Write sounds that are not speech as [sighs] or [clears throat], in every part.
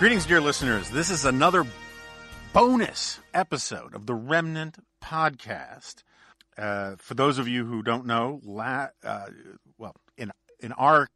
Greetings, dear listeners. This is another bonus episode of the Remnant Podcast. Uh, for those of you who don't know, la- uh, well, in in our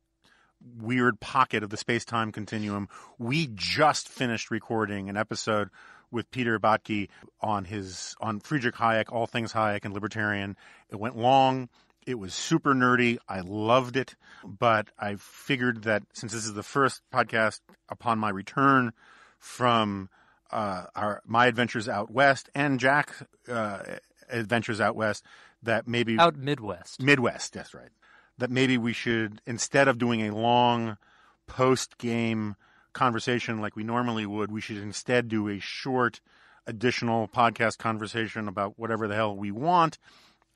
weird pocket of the space time continuum, we just finished recording an episode with Peter Boettke on his on Friedrich Hayek, all things Hayek and libertarian. It went long. It was super nerdy. I loved it, but I figured that since this is the first podcast upon my return from uh, our my adventures out west and Jack's uh, adventures out west, that maybe out Midwest. Midwest, that's right. That maybe we should instead of doing a long post game conversation like we normally would, we should instead do a short additional podcast conversation about whatever the hell we want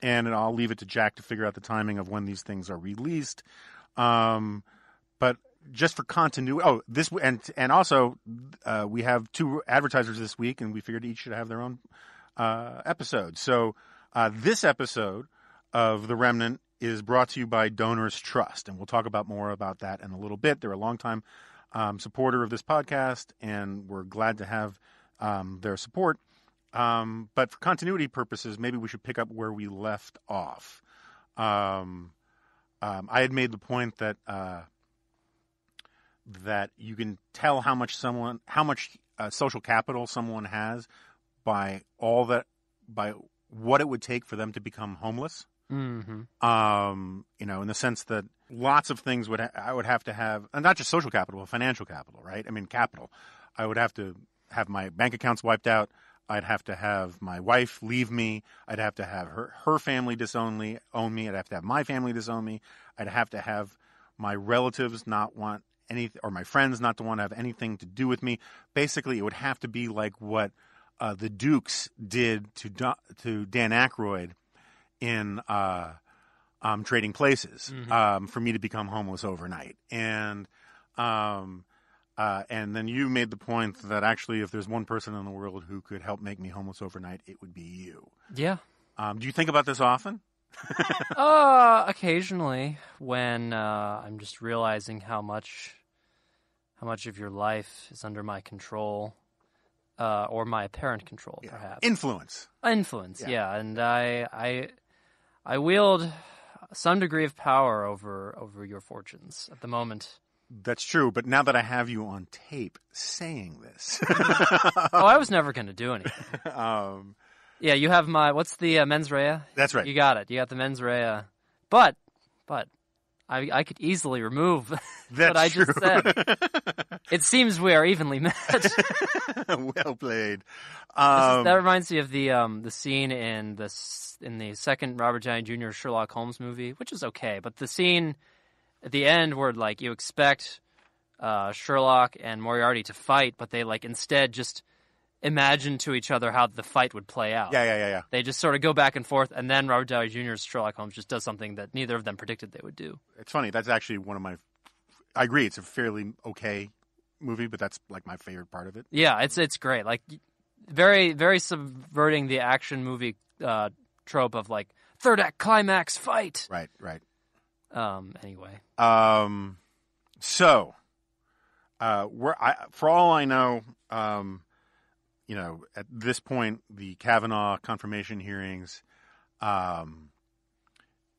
and I'll leave it to Jack to figure out the timing of when these things are released. Um, but just for continuity, oh, this and and also uh, we have two advertisers this week, and we figured each should have their own uh, episode. So uh, this episode of the Remnant is brought to you by Donors Trust, and we'll talk about more about that in a little bit. They're a longtime um, supporter of this podcast, and we're glad to have um, their support. Um, but for continuity purposes, maybe we should pick up where we left off. Um, um, I had made the point that uh, that you can tell how much someone, how much uh, social capital someone has by all that, by what it would take for them to become homeless. Mm-hmm. Um, you know, in the sense that lots of things would ha- I would have to have, and not just social capital, but financial capital, right? I mean, capital. I would have to have my bank accounts wiped out. I'd have to have my wife leave me. I'd have to have her her family disown me, own me. I'd have to have my family disown me. I'd have to have my relatives not want any or my friends not to want to have anything to do with me. Basically, it would have to be like what uh, the Dukes did to to Dan Aykroyd in uh, um, Trading Places Mm-hmm. um, for me to become homeless overnight. And um, uh, and then you made the point that actually, if there's one person in the world who could help make me homeless overnight, it would be you. Yeah. Um, do you think about this often? [laughs] uh, occasionally when uh, I'm just realizing how much how much of your life is under my control. Uh, or my apparent control, perhaps. Influence. Influence, Yeah. yeah. And I, I, I wield some degree of power over over your fortunes at the moment. That's true, but now that I have you on tape saying this, [laughs] oh, I was never going to do anything. [laughs] um, Yeah, you have my what's the uh, mens rea? that's right. You got it. You got the mens rea. But, but, I I could easily remove [laughs] what I just true. said. It seems we are evenly matched. well played. This is- Um, that reminds me of the um the scene in the in the second Robert Downey Jr. Sherlock Holmes movie, which is okay, but the scene at the end where like you expect uh, Sherlock and Moriarty to fight, but they like instead just imagine to each other how the fight would play out. yeah, yeah, yeah, yeah. They just sort of go back and forth, and then Robert Downey Jr.'s Sherlock Holmes just does something that neither of them predicted they would do. It's funny. That's actually one of my. I agree. It's a fairly okay movie, but that's like my favorite part of it. Yeah, it's it's great. Like very very subverting the action movie uh, trope of like third act climax fight. Right, right. Um. Anyway, Um, so, uh, we're, I, for all I know, um, you know, at this point, the Kavanaugh confirmation hearings, um,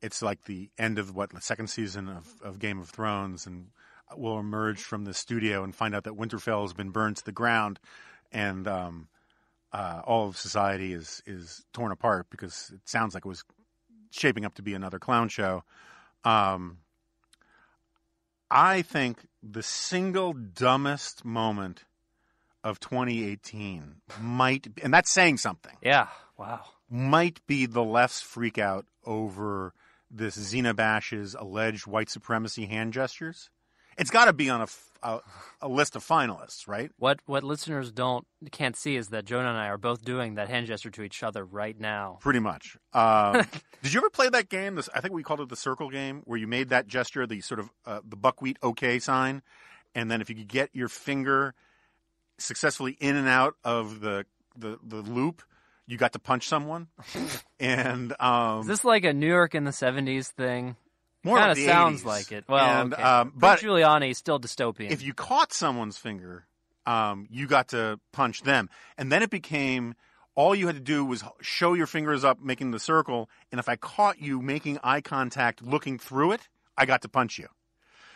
it's like the end of what the second season of, of Game of Thrones, and we'll emerge from the studio and find out that Winterfell has been burned to the ground, and um, uh, all of society is is torn apart because it sounds like it was shaping up to be another clown show. Um, I think the single dumbest moment of 2018 might, and that's saying something, Yeah. Wow. might be the left's freak out over this Zina Bash's alleged white supremacy hand gestures. It's got to be on a a list of finalists, right? What what listeners don't can't see is that Jonah and I are both doing that hand gesture to each other right now. Pretty much. Um, [laughs] did you ever play that game? This, I think we called it the circle game, where you made that gesture, the sort of uh, the buckwheat okay sign, and then if you could get your finger successfully in and out of the the, the loop, you got to punch someone. [laughs] and um, Is this like a New York in the '70s thing? More kind of sounds 80s. like it. Well, and, okay. um, but but Giuliani is still dystopian. if you caught someone's finger, um, you got to punch them. And then it became all you had to do was show your fingers up, making the circle. And if I caught you making eye contact, looking through it, I got to punch you.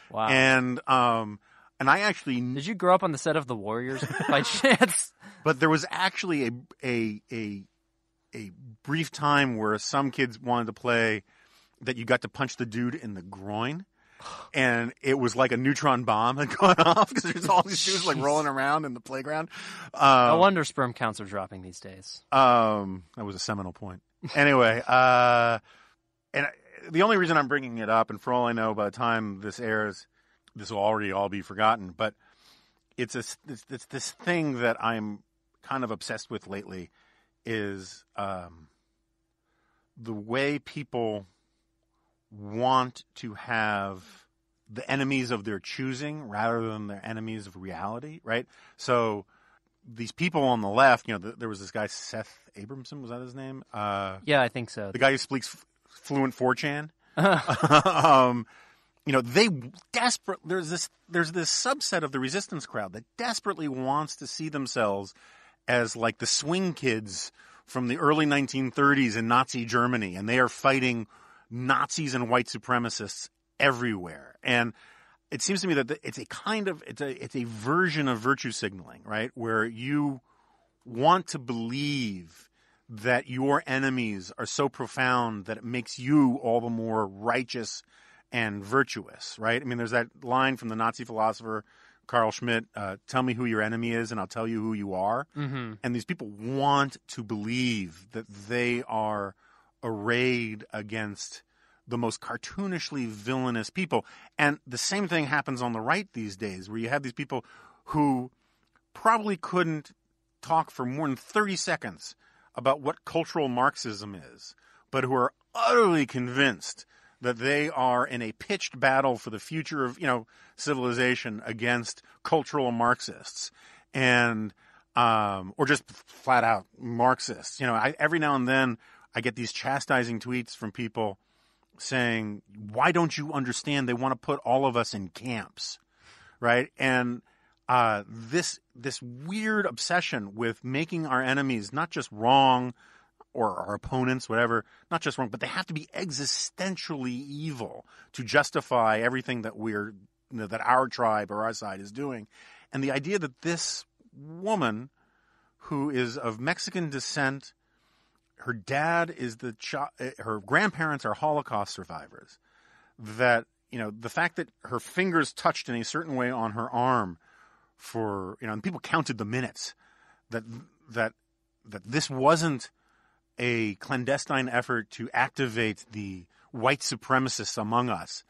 wow. And um, and I actually, Did you grow up on the set of The Warriors [laughs] by chance? but there was actually a a a a brief time where some kids wanted to play that you got to punch the dude in the groin. And it was like a neutron bomb had [laughs] gone off because there's all these dudes like rolling around in the playground. Um, no wonder sperm counts are dropping these days. Um, that was a seminal point. Anyway, [laughs] uh, and I- the only reason I'm bringing it up, and for all I know, by the time this airs, this will already all be forgotten. But it's a, it's, it's this thing that I'm kind of obsessed with lately is um, the way people want to have the enemies of their choosing rather than their enemies of reality, right? So these people on the left, you know, th there was this guy Seth Abramson, was that his name? Uh, Yeah, I think so. the guy who speaks f- fluent 4chan. [laughs] [laughs] um, you know, they desperate. There's this. There's this subset of the resistance crowd that desperately wants to see themselves as like the swing kids from the early 1930s in Nazi Germany, and they are fighting Nazis and white supremacists everywhere. And it seems to me that it's a kind of it's a it's a version of virtue signaling, right? Where you want to believe that your enemies are so profound that it makes you all the more righteous and virtuous, right? I mean, there's that line from the Nazi philosopher Carl Schmitt, uh, Tell me who your enemy is, and I'll tell you who you are. hmm And these people want to believe that they are arrayed against the most cartoonishly villainous people. And the same thing happens on the right these days, where you have these people who probably couldn't talk for more than 30 seconds about what cultural Marxism is, but who are utterly convinced that they are in a pitched battle for the future of, you know, civilization against cultural Marxists. And um, or just flat out Marxists. You know, I, every now and then I get these chastising tweets from people saying, "Why don't you understand? They want to put all of us in camps, right?" And uh, this this weird obsession with making our enemies not just wrong or our opponents, whatever, not just wrong, but they have to be existentially evil to justify everything that we're you know, that our tribe or our side is doing. And the idea that this woman who is of Mexican descent, her dad is the chi- eh, her grandparents are Holocaust survivors. That you know the fact that her fingers touched in a certain way on her arm for you know, and people counted the minutes. That that that this wasn't a clandestine effort to activate the white supremacists among us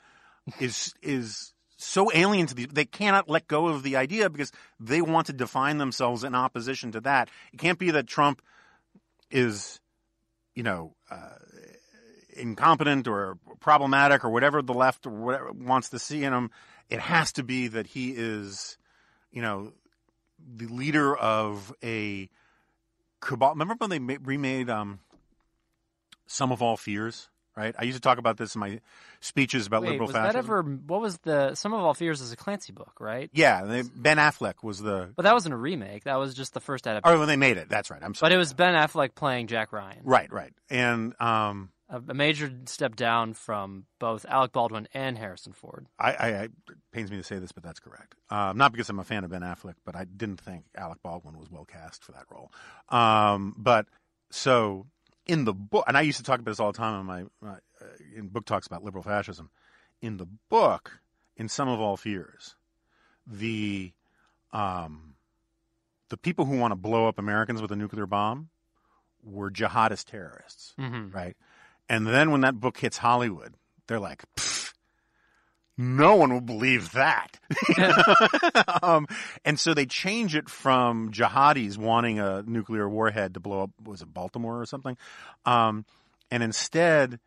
is is so alien to the they cannot let go of the idea because they want to define themselves in opposition to that. It can't be that Trump is, you know, uh, incompetent or problematic or whatever the left wants to see in him. It has to be that he is, you know, the leader of a cabal. Remember when they remade um, "Sum of All Fears"? Right. I used to talk about this in my speeches about Wait, liberal was fascism. that ever? What was the? Sum of All Fears is a Clancy book, right? Yeah, they, Ben Affleck was the. But that wasn't a remake. That was just the first adaptation. Oh, when they made it, that's right. I'm sorry. But it was Ben Affleck playing Jack Ryan. Right, right, and um, A, a major step down from both Alec Baldwin and Harrison Ford. I, I, I it pains me to say this, but that's correct. Um, not because I'm a fan of Ben Affleck, but I didn't think Alec Baldwin was well cast for that role. Um, but so in the book, and I used to talk about this all the time in my uh, in book talks about liberal fascism. In the book, in Sum of All Fears, the um, the people who want to blow up Americans with a nuclear bomb were jihadist terrorists, Mm-hmm. right? And then when that book hits Hollywood, they're like, "Pfft, no one will believe that. [laughs] um, and so they change it from jihadis wanting a nuclear warhead to blow up, was it Baltimore or something? Um, and instead,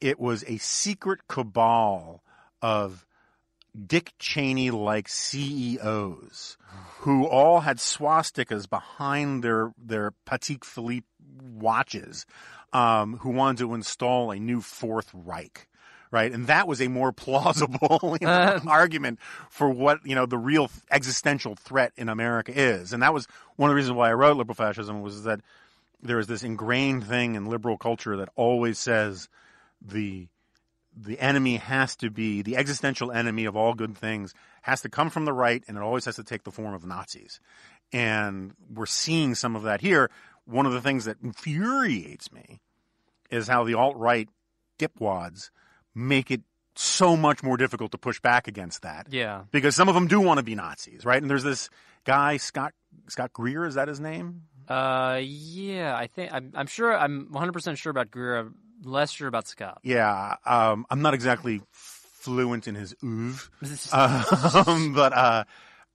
it was a secret cabal of Dick Cheney like CEOs who all had swastikas behind their their Patek Philippe watches, um, who wanted to install a new Fourth Reich. Right, and that was a more [laughs] plausible you know, Uh. argument for what you know the real existential threat in America is, and that was one of the reasons why I wrote liberal fascism was that there is this ingrained thing in liberal culture that always says the the enemy has to be the existential enemy of all good things has to come from the right and it always has to take the form of Nazis. And we're seeing some of that here. One of the things that infuriates me is how the alt right dipwads make it so much more difficult to push back against that Yeah. because some of them do want to be Nazis, right? And there's this guy Scott Scott Greer, is that his name? Uh, yeah. I think I'm. I'm sure. I'm 100 percent sure about Greer. I'm less sure about Scott. Yeah, um, I'm not exactly fluent in his oeuvre, [laughs] um, but uh,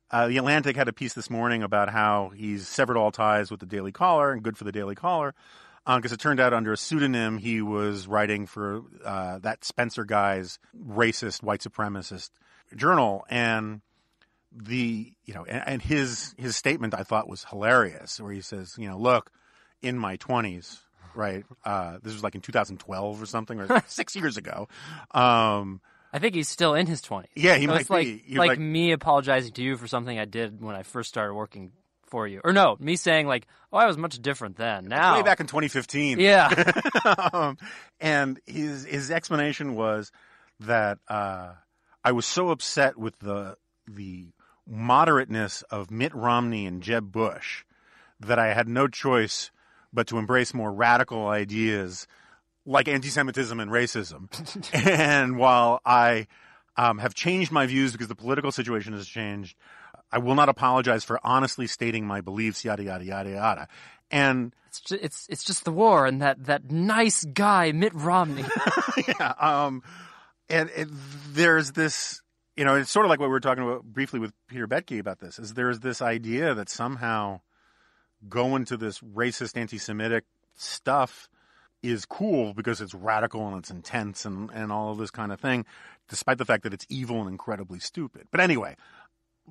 uh, the Atlantic had a piece this morning about how he's severed all ties with the Daily Caller, and good for the Daily Caller, because it turned out under a pseudonym he was writing for uh, that Spencer guy's racist white supremacist journal, and the you know, and, and his his statement I thought was hilarious, where he says, you know, look, in my twenties, right, [laughs] uh, this was like in 2012 or something, or [laughs] six years ago. Um, I think he's still in his 20s. Yeah, he So might it's be. You're like like- me apologizing to you for something I did when I first started working for you, or no, me saying like, "Oh, I was much different then." Now, way back in 2015. yeah, [laughs] um, and his his explanation was that uh, I was so upset with the the moderateness of Mitt Romney and Jeb Bush that I had no choice but to embrace more radical ideas like anti-Semitism and racism. [laughs] and while I um, have changed my views because the political situation has changed, I will not apologize for honestly stating my beliefs. Yada yada yada yada. And it's just, it's it's just the war and that that nice guy Mitt Romney. [laughs] yeah, um, and it, there's this, you know, it's sort of like what we were talking about briefly with Peter Boettke about this. Is there's this idea that somehow going to this racist, anti-Semitic stuff is cool because it's radical and it's intense and and all of this kind of thing, despite the fact that it's evil and incredibly stupid. But anyway,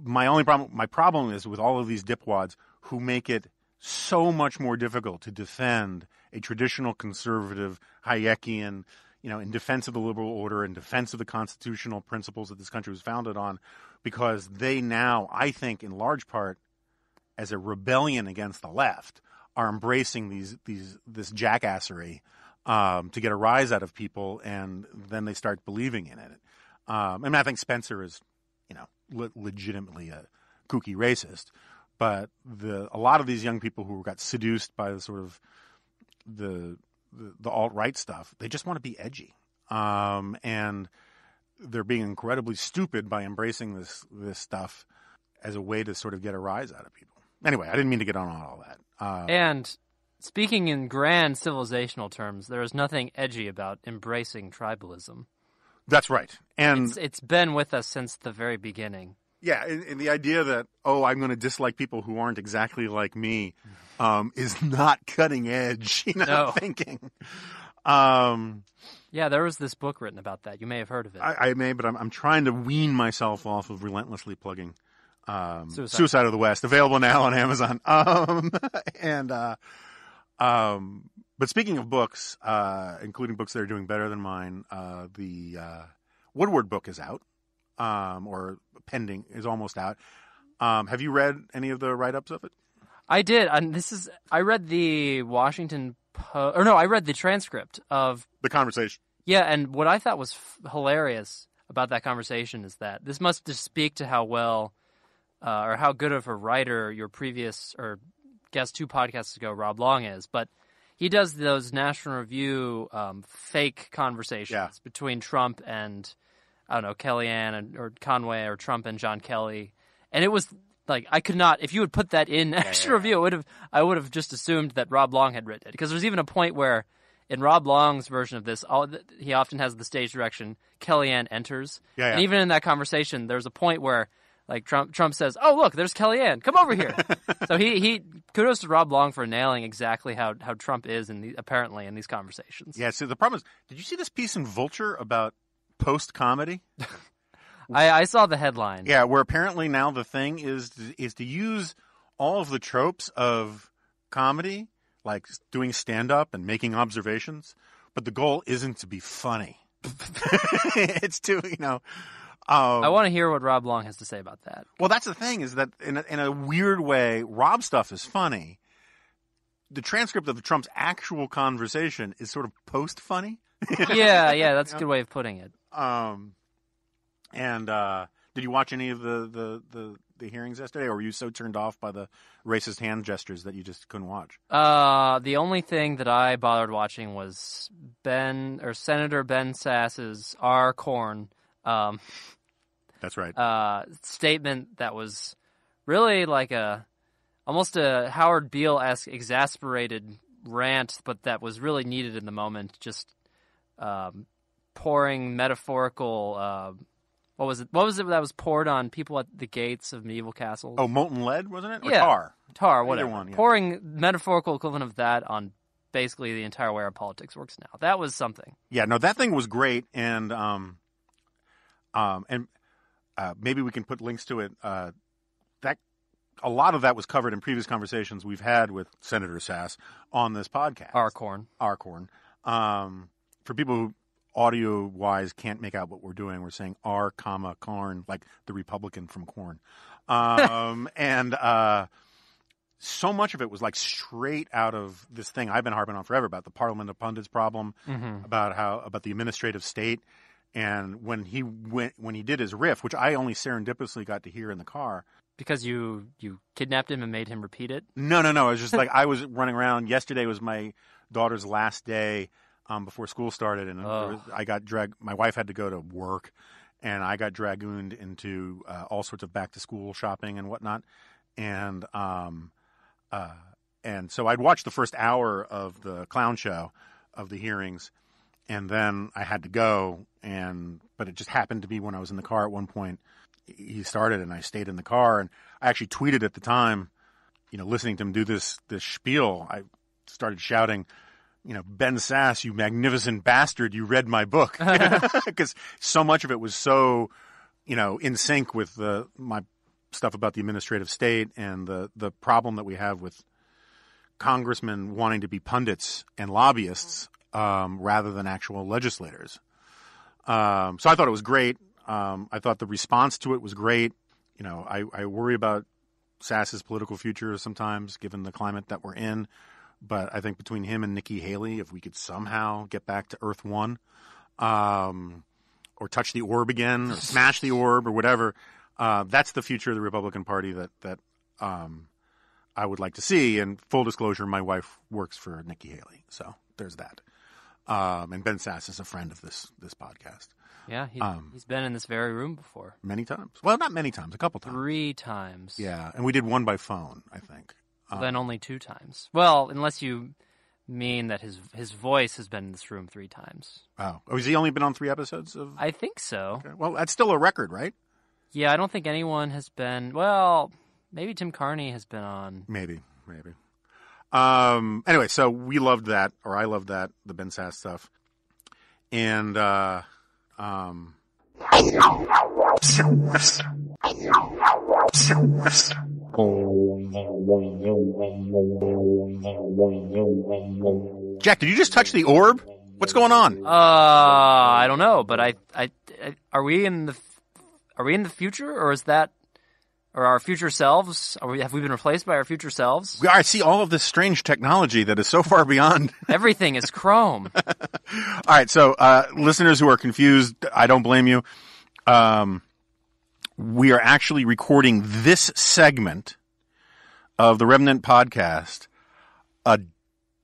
my only problem, my problem is with all of these dipwads who make it so much more difficult to defend a traditional conservative Hayekian, you know, in defense of the liberal order, in defense of the constitutional principles that this country was founded on, because they now, I think, in large part, as a rebellion against the left, are embracing these these this jackassery um, to get a rise out of people, and then they start believing in it. Um, I mean, I think Spencer is, you know, le- legitimately a kooky racist, but the a lot of these young people who got seduced by the sort of the the, the alt right stuff, they just want to be edgy, um, and they're being incredibly stupid by embracing this this stuff as a way to sort of get a rise out of people. Anyway, I didn't mean to get on all that. Uh, and speaking in grand civilizational terms, there is nothing edgy about embracing tribalism. That's right, and It's it's been with us since the very beginning. Yeah, and, and the idea that oh, I'm going to dislike people who aren't exactly like me um, is [laughs] not cutting edge, you know, No. [laughs] thinking. Um, Yeah, there was this book written about that. You may have heard of it. I, I may, but I'm, I'm trying to wean myself off of relentlessly plugging um, Suicide. Suicide. of the West, available now on Amazon. [laughs] Um, and uh, um, but speaking of books, uh, including books that are doing better than mine, uh, the uh, Woodward book is out, um, or pending, is almost out. Um, have you read any of the write ups of it? I did, and this is I read the Washington Post, or no, I read the transcript of The conversation. yeah, and what I thought was f- hilarious about that conversation is that this must just speak to how well uh, or how good of a writer your previous or guest two podcasts ago Rob Long is, but he does those National Review um, fake conversations Yeah. between Trump and I don't know Kellyanne and, or Conway or Trump and John Kelly, and it was like I could not. If you would put that in National yeah. Review, it would have. I would have just assumed that Rob Long had written it because there's even a point where. In Rob Long's version of this, all, he often has the stage direction. Kellyanne enters, Yeah, yeah. and even in that conversation, there's a point where, like Trump, Trump says, "Oh, look, there's Kellyanne. Come over here." [laughs] so he he kudos to Rob Long for nailing exactly how, how Trump is in the, apparently in these conversations. Yeah. So the problem is, did you see this piece in Vulture about post comedy? [laughs] I, I saw the headline. Yeah, where apparently now the thing is is to use all of the tropes of comedy, like doing stand up and making observations, but the goal isn't to be funny. [laughs] it's to you know. Um, I want to hear what Rob Long has to say about that. well, that's the thing is that in a, in a weird way, Rob stuff is funny. The transcript of Trump's actual conversation is sort of post funny. [laughs] yeah, yeah, that's a good way of putting it. Um, and uh, did you watch any of the, the, the, the hearings yesterday, or were you so turned off by the racist hand gestures that you just couldn't watch? Uh, the only thing that I bothered watching was Ben or Senator Ben Sasse's R. Corn um, That's right. uh, statement that was really like a almost a Howard Beale esque exasperated rant, but that was really needed in the moment. Just um, pouring metaphorical. Uh, what was it? What was it that was poured on people at the gates of medieval castles? oh, molten lead, wasn't it? Or Yeah. tar? tar, whatever. one, yeah. Pouring metaphorical equivalent of that on basically the entire way our politics works now. That was something. Yeah, no, that thing was great, and um, um, and uh, maybe we can put links to it. Uh, that a lot of that was covered in previous conversations we've had with Senator Sasse on this podcast. R. Corn. Arcorn. Um, for people who audio wise can't make out what we're doing, we're saying R, comma Corn, like the Republican from Corn. Um, [laughs] and uh, so much of it was like straight out of this thing I've been harping on forever about the Parliament of Pundits problem, Mm-hmm. about how about the administrative state. And when he went, when he did his riff, which I only serendipitously got to hear in the car, Because you you kidnapped him and made him repeat it. no, no, no. It was just like [laughs] I was running around. Yesterday was my daughter's last day um, before school started, and Oh. I got dragged. My wife had to go to work, and I got dragooned into uh, all sorts of back to school shopping and whatnot. And um, uh, and so I'd watched the first hour of the clown show of the hearings, and then I had to go. And but it just happened to be when I was in the car at one point. He started, and I stayed in the car, and I actually tweeted at the time you know, listening to him do this this spiel, I started shouting, you know, Ben Sasse, you magnificent bastard, you read my book, [laughs] [laughs] because so much of it was so, you know, in sync with the my stuff about the administrative state and the the problem that we have with congressmen wanting to be pundits and lobbyists um, rather than actual legislators. Um, so I thought it was great. Um, I thought the response to it was great. You know, I, I worry about Sasse's political future sometimes, given the climate that we're in. But I think between him and Nikki Haley, if we could somehow get back to Earth One, um, or touch the orb again, or smash the orb, or whatever, uh, that's the future of the Republican Party that that um, I would like to see. And full disclosure, my wife works for Nikki Haley, so there's that. Um, and Ben Sasse is a friend of this this podcast Yeah, he, Um, he's been in this very room before many times. Well, not many times, a couple times. three times. Yeah, and we did one by phone, I think. Um, then only two times. Well, unless you mean that his his voice has been in this room three times. Oh, oh, has he only been on three episodes of? I think so. Okay. Well, that's still a record, right? Yeah, I don't think anyone has been. Well, maybe Tim Carney has been on. Maybe, maybe. Um. Anyway, so we loved that, or I loved that, the Ben Sasse stuff, and uh, um, Jack, did you just touch the orb? What's going on? Uh, I don't know, but I, I, I are we in the, are we in the future, or is that, or our future selves? Are we have we been replaced by our future selves? I see all of this strange technology that is so far beyond. [laughs] Everything is Chrome. All right, so uh, listeners who are confused, I don't blame you. Um, we are actually recording this segment of the Remnant podcast a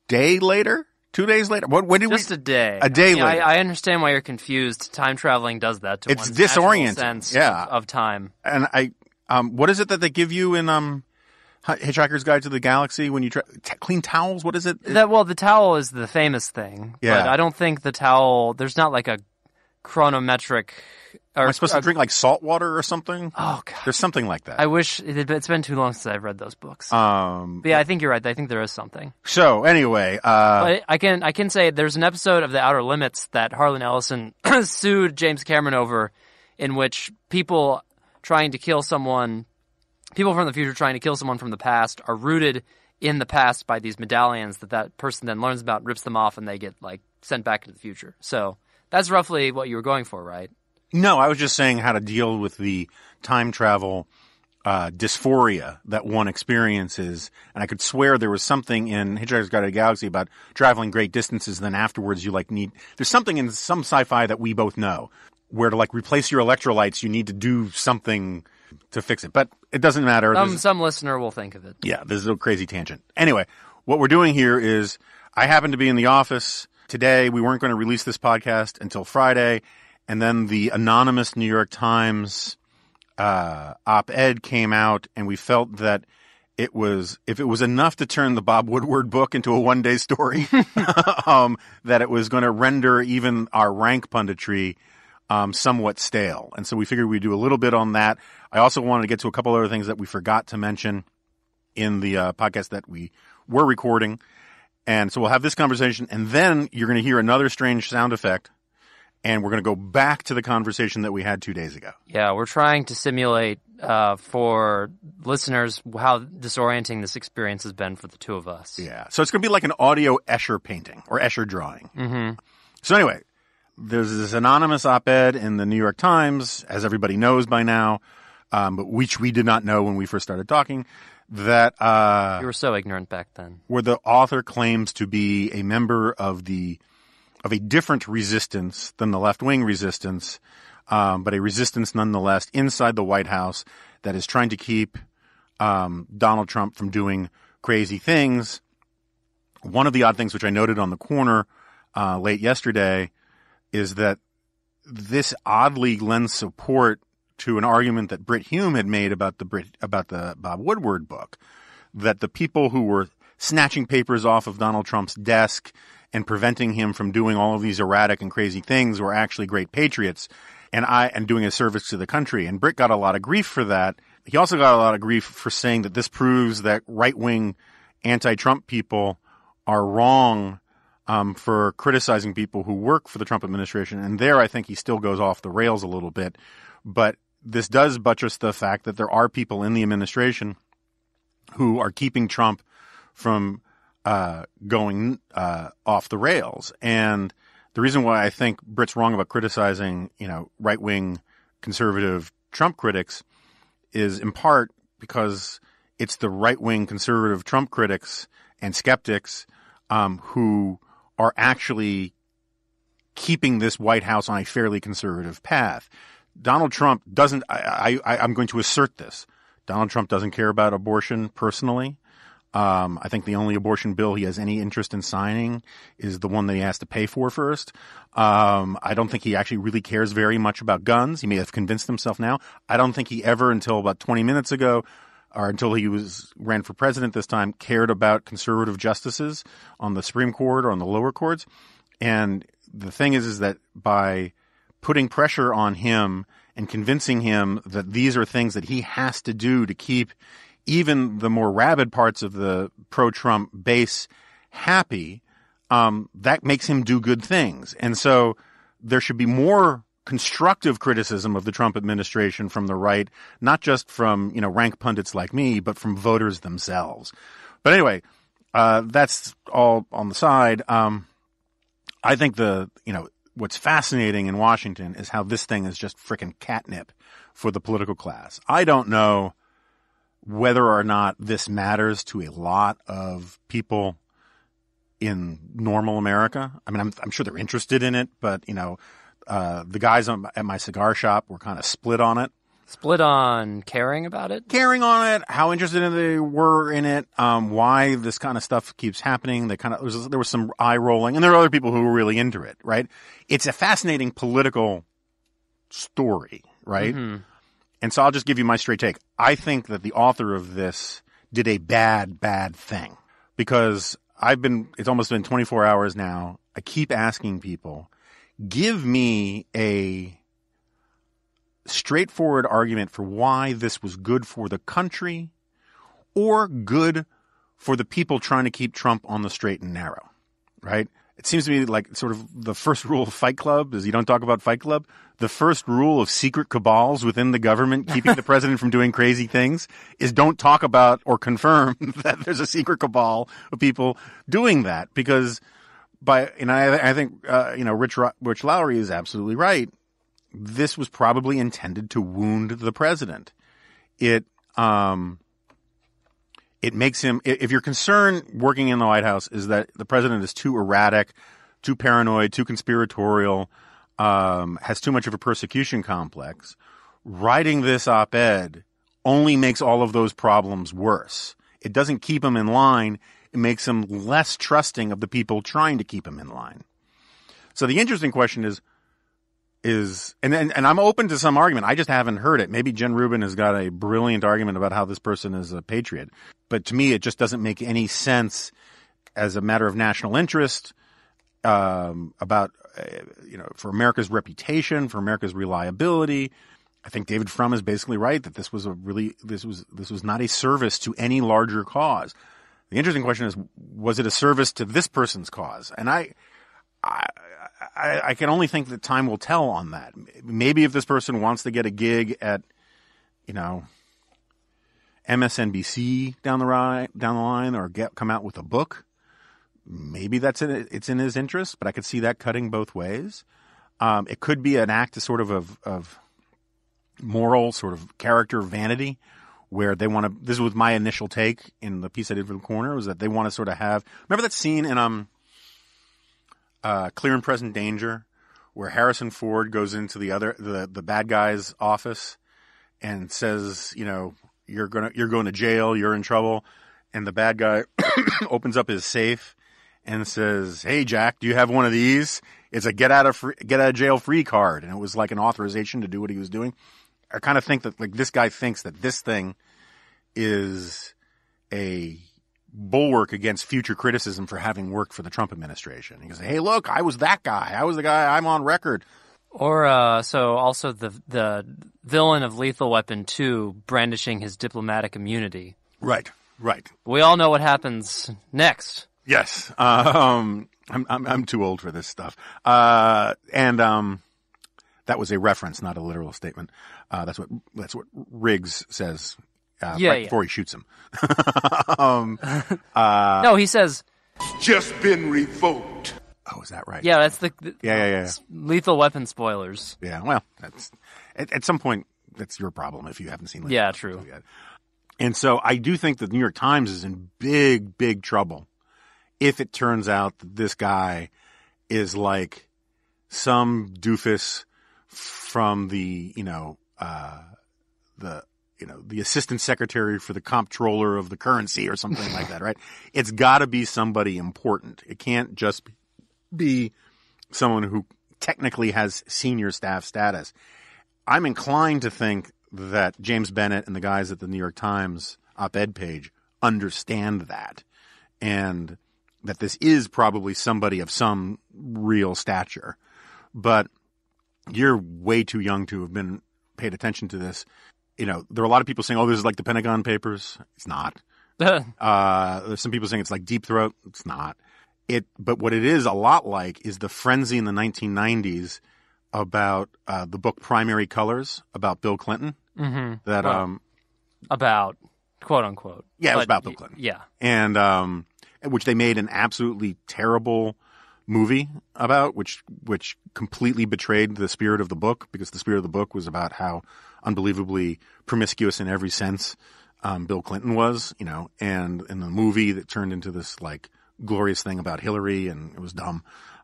day later, two days later. What? When did Just we? a day. A day I, mean, later. I understand why you're confused. Time traveling does that to It's disorienting, sense yeah. of, of time. and I, um, what is it that they give you in um, Hitchhiker's Guide to the Galaxy when you try t- clean towels? What is it? That well, the towel is the famous thing. Yeah. But I don't think the towel. There's not like a chronometric. Or, Am I supposed to uh, drink like salt water or something? Oh god. There's something like that. I wish it, it's been too long since I've read those books. um. but yeah, I think you're right. I think there is something. So anyway, uh, But I can I can say there's an episode of The Outer Limits that Harlan Ellison [clears throat] sued James Cameron over, in which people trying to kill someone, people from the future trying to kill someone from the past, are rooted in the past by these medallions that that person then learns about, rips them off, and they get like sent back into the future. So that's roughly what you were going for, right? No, I was just saying how to deal with the time travel uh, dysphoria that one experiences. And I could swear there was something in Hitchhiker's Guide to the Galaxy about traveling great distances. Then afterwards, you like need. There's something in some sci-fi that we both know where to like replace your electrolytes, you need to do something to fix it. But it doesn't matter. Some There's- some listener will think of it. yeah, this is a crazy tangent. Anyway, what we're doing here is I happen to be in the office today. We weren't going to release this podcast until Friday. And then the anonymous New York Times uh, op ed came out, and we felt that it was, if it was enough to turn the Bob Woodward book into a one day story, [laughs] um, that it was going to render even our rank punditry um, somewhat stale. And so we figured we'd do a little bit on that. I also wanted to get to a couple other things that we forgot to mention in the uh, podcast that we were recording. And so we'll have this conversation, and then you're going to hear another strange sound effect, and we're going to go back to the conversation that we had two days ago. Yeah, we're trying to simulate uh, for listeners how disorienting this experience has been for the two of us. Yeah. So it's going to be like an audio Escher painting or Escher drawing. Mm-hmm. So anyway, there's this anonymous op-ed in the New York Times, as everybody knows by now, um, but which we did not know when we first started talking, that uh, You were so ignorant back then. where the author claims to be a member of the of a different resistance than the left wing resistance, um, but a resistance nonetheless inside the White House that is trying to keep um, Donald Trump from doing crazy things. One of the odd things which I noted on the corner uh, late yesterday is that this oddly lends support to an argument that Brit Hume had made about the Brit, about the Bob Woodward book, that the people who were snatching papers off of Donald Trump's desk and preventing him from doing all of these erratic and crazy things were actually great patriots and I and doing a service to the country. And Brit got a lot of grief for that. He also got a lot of grief for saying that this proves that right wing anti Trump people are wrong um, for criticizing people who work for the Trump administration. And there, I think he still goes off the rails a little bit. But this does buttress the fact that there are people in the administration who are keeping Trump from uh, going uh, off the rails. And the reason why I think Brit's wrong about criticizing, you know, right wing conservative Trump critics is in part because it's the right wing conservative Trump critics and skeptics um, who are actually keeping this White House on a fairly conservative path. Donald Trump doesn't. I, I, I'm going to assert this. Donald Trump doesn't care about abortion personally. Um, I think the only abortion bill he has any interest in signing is the one that he has to pay for first. Um, I don't think he actually really cares very much about guns. He may have convinced himself now. I don't think he ever, until about 20 minutes ago, or until he was ran for president this time, cared about conservative justices on the Supreme Court or on the lower courts. And the thing is, is that by putting pressure on him and convincing him that these are things that he has to do to keep even the more rabid parts of the pro-Trump base happy, um, that makes him do good things. And so there should be more constructive criticism of the Trump administration from the right, not just from, you know, rank pundits like me, but from voters themselves. But anyway, uh, that's all on the side. Um, I think the, you know, what's fascinating in Washington is how this thing is just freaking catnip for the political class. I don't know whether or not this matters to a lot of people in normal America. I mean, I'm, I'm sure they're interested in it, but you know, uh, the guys on, at my cigar shop were kind of split on it. Split on caring about it. caring on it, how interested they were in it, um, why this kind of stuff keeps happening. They kind of there was, there was some eye rolling, and there are other people who were really into it. Right? It's a fascinating political story, right? And so I'll just give you my straight take. I think that the author of this did a bad, bad thing because I've been. It's almost been 24 hours now. I keep asking people, give me a straightforward argument for why this was good for the country or good for the people trying to keep Trump on the straight and narrow, right? It seems to me like sort of the first rule of Fight Club is you don't talk about Fight Club. The first rule of secret cabals within the government keeping the [laughs] president from doing crazy things is don't talk about or confirm [laughs] that there's a secret cabal of people doing that because by, and I, I think, uh, you know, Rich, Rich Lowry is absolutely right this was probably intended to wound the president. It um it makes him if your concern working in the White House is that the president is too erratic, too paranoid, too conspiratorial, um, has too much of a persecution complex, writing this op-ed only makes all of those problems worse. It doesn't keep him in line. Makes him less trusting of the people trying to keep him in line. So the interesting question is, is and, and and I'm open to some argument. I just haven't heard it. Maybe Jen Rubin has got a brilliant argument about how this person is a patriot, but to me, it just doesn't make any sense as a matter of national interest um, about uh, you know for America's reputation, for America's reliability. I think David Frum is basically right that this was a really this was this was not a service to any larger cause. The interesting question is, was it a service to this person's cause? And I, I, I, I can only think that time will tell on that. Maybe if this person wants to get a gig at, you know, MSNBC down the ri down the line, or get come out with a book, maybe that's in, it's in his interest. But I could see that cutting both ways. Um, it could be an act of sort of of, of moral sort of character vanity where they want to this was my initial take in the piece I did for the corner was that they want to sort of have remember that scene in um uh Clear and Present Danger where Harrison Ford goes into the other the the bad guy's office and says, you know, you're to you're going to jail, you're in trouble and the bad guy [coughs] opens up his safe and says, "Hey Jack, do you have one of these? It's a get out of free, get out of jail free card." And it was like an authorization to do what he was doing. I kind of think that like this guy thinks that this thing is a bulwark against future criticism for having worked for the Trump administration. He goes, "Hey, look, I was that guy. I was the guy. I'm on record." Or uh, so also the the villain of Lethal Weapon 2 brandishing his diplomatic immunity. Right. Right. We all know what happens next. Yes. Um, I'm, I'm I'm too old for this stuff. Uh, and um, that was a reference, not a literal statement. Uh, that's what that's what Riggs says. Uh, Yeah, right yeah. before he shoots him. [laughs] um, no, he says, just been revoked. oh, is that right? yeah, that's the, the Yeah, yeah, yeah. Lethal Weapon spoilers. Yeah. Well, that's at, at some point that's your problem if you haven't seen. Lethal Yeah, Weapon true. yet. And so I do think that the New York Times is in big, big trouble if it turns out that this guy is like some doofus from the, you know, uh, the, you know, the assistant secretary for the comptroller of the currency or something like that, right? [laughs] It's got to be somebody important. It can't just be someone who technically has senior staff status. I'm inclined to think that James Bennet and the guys at the New York Times op-ed page understand that and that this is probably somebody of some real stature. But you're way too young to have been paid attention to this. You know, there are a lot of people saying, "Oh, this is like the Pentagon Papers." It's not. [laughs] Uh, there's some people saying it's like Deep Throat. It's not. It, but what it is a lot like is the frenzy in the 1990s about uh, the book Primary Colors about Bill Clinton. Mm-hmm. That Wow. um, about quote unquote. Yeah, it was about Bill y- Clinton. Yeah. and um, which they made an absolutely terrible movie about, which which completely betrayed the spirit of the book because the spirit of the book was about how unbelievably promiscuous in every sense um, Bill Clinton was, you know, and in the movie that turned into this like glorious thing about Hillary, and it was dumb.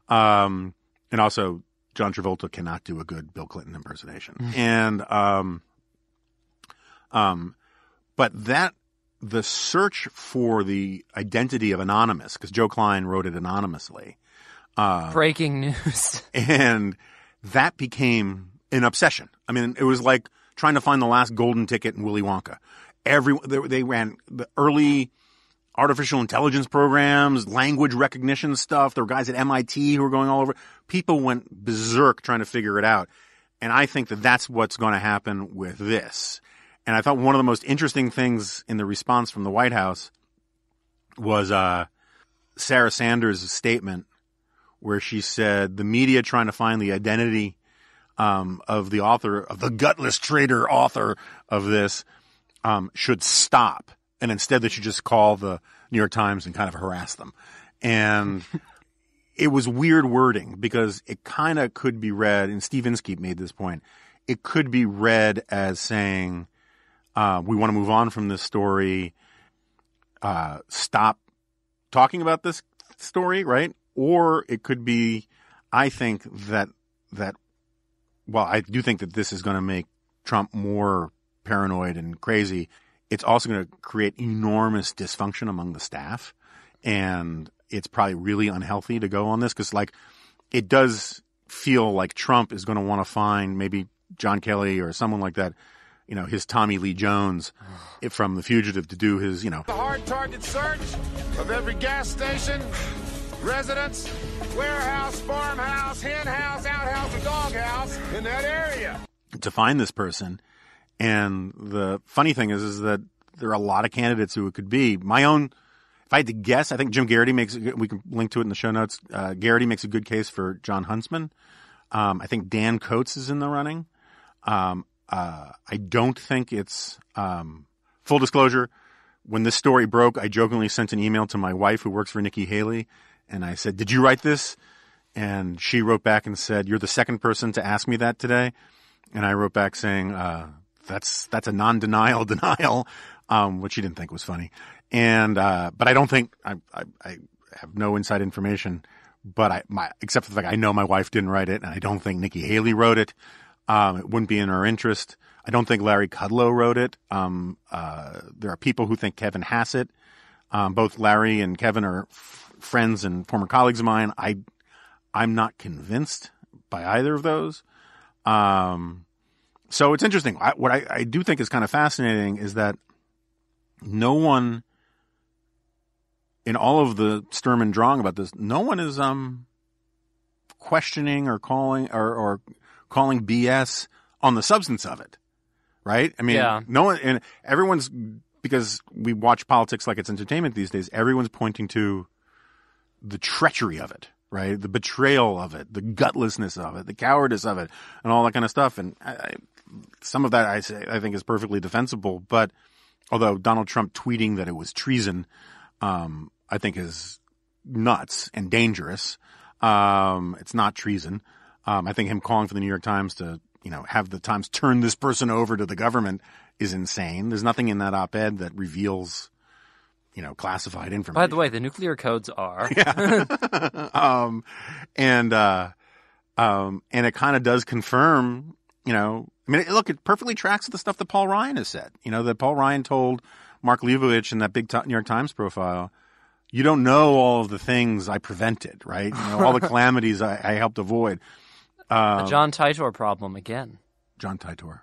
Um, and also, John Travolta cannot do a good Bill Clinton impersonation, and um, Um, but that the search for the identity of anonymous because Joe Klein wrote it anonymously, Breaking news. [laughs] and that became an obsession. I mean, it was like trying to find the last golden ticket in Willy Wonka. Every they, they ran the early artificial intelligence programs, language recognition stuff. There were guys at MIT who were going all over. People went berserk trying to figure it out. And I think that that's what's going to happen with this. And I thought one of the most interesting things in the response from the White House was uh, Sarah Sanders' statement where she said the media trying to find the identity um, of the author of the gutless traitor author of this um, should stop, and instead they should just call the New York Times and kind of harass them. And it was weird wording because it kind of could be read, and Steve Inskeep made this point. It could be read as saying, uh, "We want to move on from this story. Uh, stop talking about this story, right?" Or it could be, I think that that well, I do think that this is going to make Trump more paranoid and crazy. It's also going to create enormous dysfunction among the staff, and it's probably really unhealthy to go on this because, like, it does feel like Trump is going to want to find maybe John Kelly or someone like that, you know, his Tommy Lee Jones [sighs] from The Fugitive to do his, you know, The hard target search of every gas station, residence, warehouse, farmhouse, hen house, outhouse, or doghouse in that area. to find this person. And the funny thing is, is that there are a lot of candidates who it could be. My own, if I had to guess, I think Jim Geraghty makes. We can link to it in the show notes. Uh, Geraghty makes a good case for Jon Huntsman. Um, I think Dan Coats is in the running. Um, uh, I don't think it's um, full disclosure. When this story broke, I jokingly sent an email to my wife who works for Nikki Haley, and I said, "Did you write this?" And she wrote back and said, "You're the second person to ask me that today." And I wrote back saying, uh, "That's that's a non-denial [laughs] denial," um, which she didn't think was funny. And uh, but I don't think I, I, I have no inside information, but I my except for the fact I know my wife didn't write it, and I don't think Nikki Haley wrote it. Um, it wouldn't be in her interest. I don't think Larry Kudlow wrote it. Um, uh, there are people who think Kevin Hassett. Um, both Larry and Kevin are friends and former colleagues of mine. I I'm not convinced by either of those. Um, so it's interesting. I, what I, I do think is kind of fascinating is that no one in all of the Sturm and Drang about this, no one is um questioning or calling or, or calling BS on the substance of it. Right? I mean, Yeah. no one and everyone's because we watch politics like it's entertainment these days, everyone's pointing to the treachery of it, right? The betrayal of it, the gutlessness of it, the cowardice of it, and all that kind of stuff. And I, I, some of that I say I think is perfectly defensible. But although Donald Trump tweeting that it was treason, um, I think is nuts and dangerous. Um, it's not treason. Um, I think him calling for the New York Times to you know have the Times turn this person over to the government is insane. There's nothing in that op-ed that reveals you know classified information. By the way, the nuclear codes are. [laughs] [laughs] um, and uh, um, and it kind of does confirm, you know, I mean, look, it perfectly tracks the stuff that Paul Ryan has said. You know, that Paul Ryan told Mark Leibovich in that big New York Times profile. You don't know all of the things I prevented, right? You know, all the [laughs] calamities I, I helped avoid. A John Titor problem again. John Titor.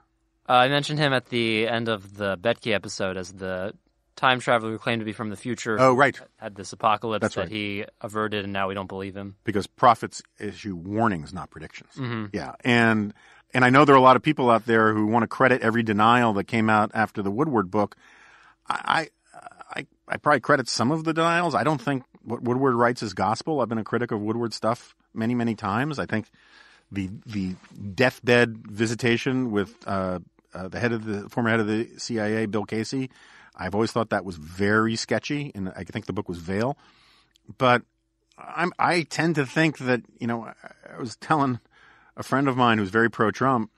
Uh, I mentioned him at the end of the Boettke episode as the time traveler who claimed to be from the future. Oh, right. Had this apocalypse That's that right. he averted, and now we don't believe him. because prophets issue warnings, not predictions. Yeah, and and I know there are a lot of people out there who want to credit every denial that came out after the Woodward book. I I I probably credit some of the denials. I don't think what Woodward writes is gospel. I've been a critic of Woodward stuff many many times. I think the the deathbed visitation with uh, uh, the head of the former head of the CIA, Bill Casey. I've always thought that was very sketchy, and I think the book was Veil. But I'm, I tend to think that, you know, I- was telling a friend of mine who's very pro Trump,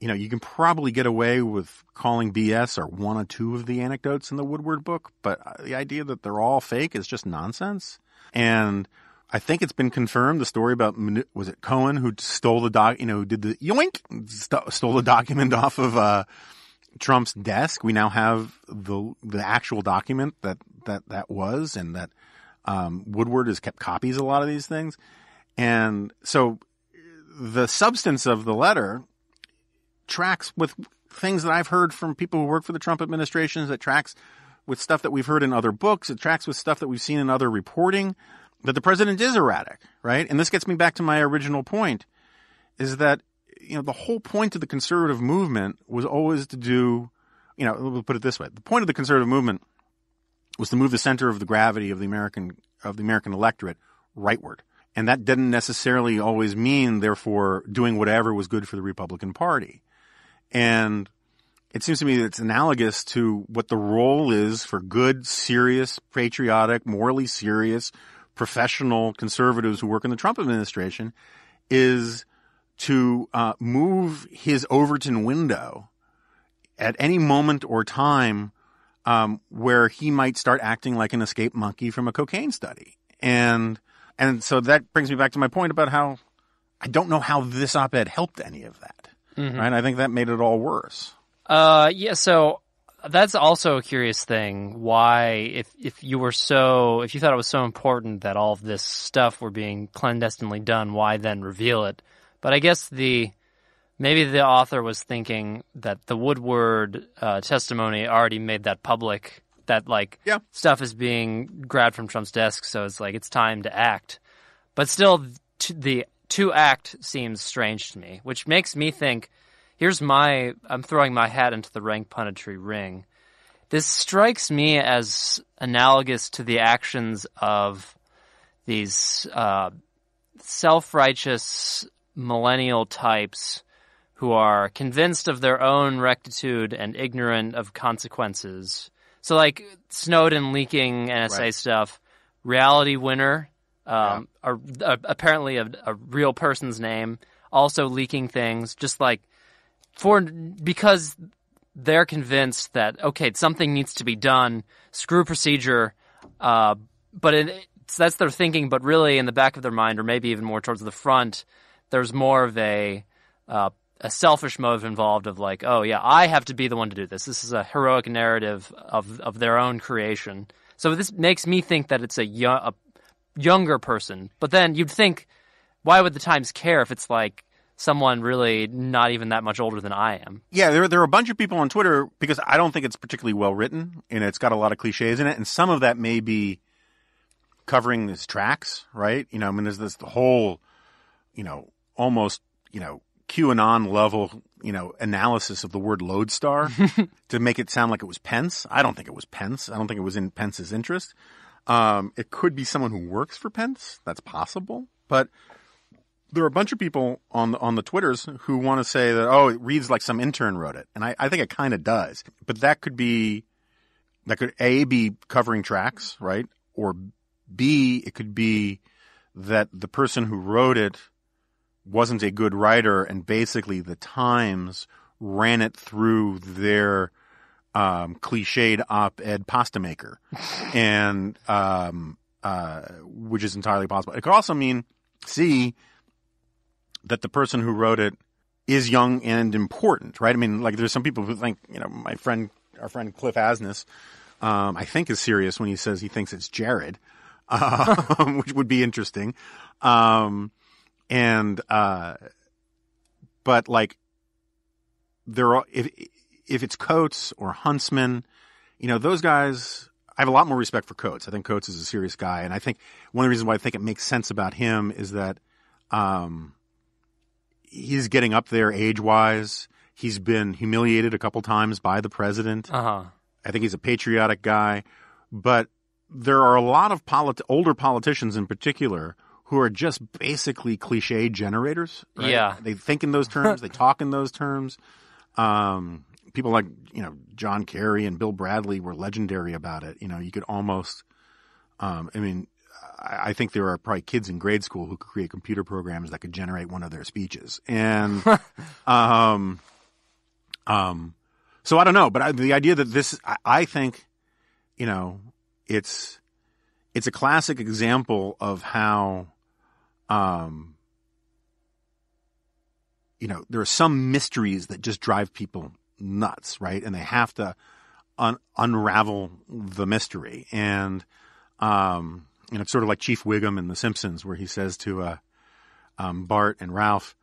you know, you can probably get away with calling BS or one or two of the anecdotes in the Woodward book, but uh, the idea that they're all fake is just nonsense. And I think it's been confirmed the story about, was it Cohen who stole the doc, you know, who did the yoink, st- stole the document [laughs] off of, uh, Trump's desk. We now have the the actual document that that that was, and that um, Woodward has kept copies of a lot of these things, and so the substance of the letter tracks with things that I've heard from people who work for the Trump administration. That tracks with stuff that we've heard in other books. It tracks with stuff that we've seen in other reporting. That the president is erratic, right? And this gets me back to my original point: is that you know, the whole point of the conservative movement was always to do, you know, we'll put it this way. The point of the conservative movement was to move the center of the gravity of the American, of the American electorate rightward. And that didn't necessarily always mean, therefore, doing whatever was good for the Republican Party. And it seems to me that it's analogous to what the role is for good, serious, patriotic, morally serious, professional conservatives who work in the Trump administration is to uh, move his Overton window at any moment or time um, where he might start acting like an escaped monkey from a cocaine study. And and so that brings me back to my point about how I don't know how this op-ed helped any of that. Mm-hmm. Right? I think that made it all worse. Uh, yeah. So that's also a curious thing. Why, if if you were so, if you thought it was so important that all of this stuff were being clandestinely done, why then reveal it? But I guess the maybe the author was thinking that the Woodward uh, testimony already made that public that like yeah. stuff is being grabbed from Trump's desk, so it's like it's time to act. But still, t- the to act seems strange to me, which makes me think. Here's my I'm throwing my hat into the rank punditry ring. This strikes me as analogous to the actions of these uh, self-righteous millennial types who are convinced of their own rectitude and ignorant of consequences. So, like Snowden leaking NSA right. stuff, Reality Winner, um, yeah. a, a, apparently a, a real person's name, also leaking things, just like for because they're convinced that okay, something needs to be done. Screw procedure, uh, but it, that's their thinking. But really, in the back of their mind, or maybe even more towards the front, there's more of a uh, a selfish motive involved of like, oh yeah, I have to be the one to do this. This is a heroic narrative of of their own creation. So this makes me think that it's a, a younger person. But then you'd think, why would the Times care if it's like someone really not even that much older than I am? Yeah, there there are a bunch of people on Twitter because I don't think it's particularly well written and it's got a lot of cliches in it, and some of that may be covering his tracks, right? You know, I mean, there's this the whole, you know, almost, you know, QAnon level, you know, analysis of the word lodestar [laughs] to make it sound like it was Pence. I don't think it was Pence. I don't think it was in Pence's interest. Um, it could be someone who works for Pence. That's possible. But there are a bunch of people on the, on the Twitters who want to say that, oh, it reads like some intern wrote it. And I, I think it kind of does. But that could be, that could A, be covering tracks, right? Or B, it could be that the person who wrote it wasn't a good writer, and basically the Times ran it through their um, cliched op-ed pasta maker, [laughs] and um, uh, which is entirely possible. It could also mean C that the person who wrote it is young and important, right? I mean, like there's some people who think, you know, my friend, our friend Cliff Asness, um, I think is serious when he says he thinks it's Jared, [laughs] um, which would be interesting. Um, and uh, but like there are if if it's Coats or Huntsman, you know those guys. I have a lot more respect for Coats. I think Coats is a serious guy, and I think one of the reasons why I think it makes sense about him is that um, he's getting up there age wise. He's been humiliated a couple times by the president. Uh-huh. I think he's a patriotic guy, but there are a lot of polit- older politicians in particular who are just basically cliche generators. Right? Yeah. They think in those terms, they talk in those terms. Um, people like, you know, John Kerry and Bill Bradley were legendary about it. You know, you could almost, um, I mean, I, I think there are probably kids in grade school who could create computer programs that could generate one of their speeches. And, [laughs] um, um, so I don't know, but I, the idea that this, I, I think, you know, it's, it's a classic example of how um, you know, there are some mysteries that just drive people nuts, right? And they have to un- unravel the mystery. And um, you know, it's sort of like Chief Wiggum in The Simpsons, where he says to uh, um, Bart and Ralph,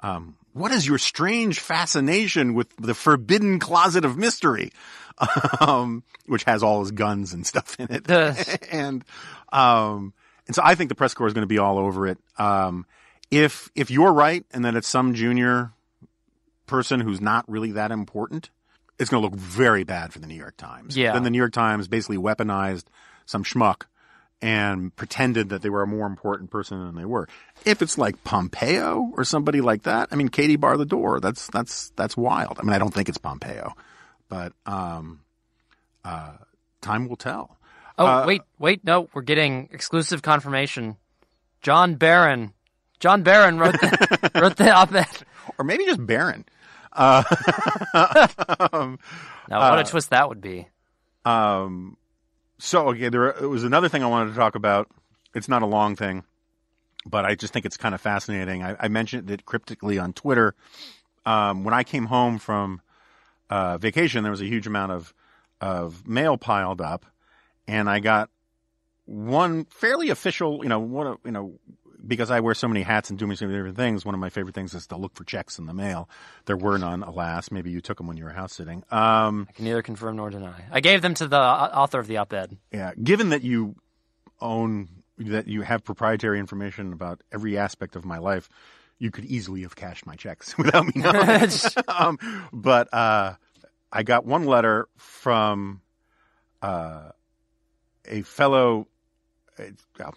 um, "What is your strange fascination with the forbidden closet of mystery?" [laughs] um, which has all his guns and stuff in it, [laughs] and um, and so I think the press corps is going to be all over it. Um, if if you're right, and that it's some junior person who's not really that important, it's going to look very bad for the New York Times. Yeah. Then the New York Times basically weaponized some schmuck and pretended that they were a more important person than they were. If it's like Pompeo or somebody like that, I mean, Katie bar the door. That's that's that's wild. I mean, I don't think it's Pompeo, but um, uh, time will tell. Oh, Uh, wait, wait, no, we're getting exclusive confirmation. John Barron. John Barron wrote the, [laughs] wrote the op-ed. Or maybe just Barron. Uh, [laughs] um, Now, what a twist that would be. Um, so okay, there it was another thing I wanted to talk about. It's not a long thing, but I just think it's kind of fascinating. I, I mentioned it cryptically on Twitter. Um, when I came home from uh, vacation, there was a huge amount of of mail piled up, and I got one fairly official. You know, one you know. Because I wear so many hats and do so many different things, one of my favorite things is to look for checks in the mail. There were none, alas. Maybe you took them when you were house sitting. Um, I can neither confirm nor deny. I gave them to the author of the op-ed. Yeah, given that you own that you have proprietary information about every aspect of my life, you could easily have cashed my checks [laughs] without me knowing. [laughs] [laughs] um, but uh, I got one letter from uh, a fellow. well,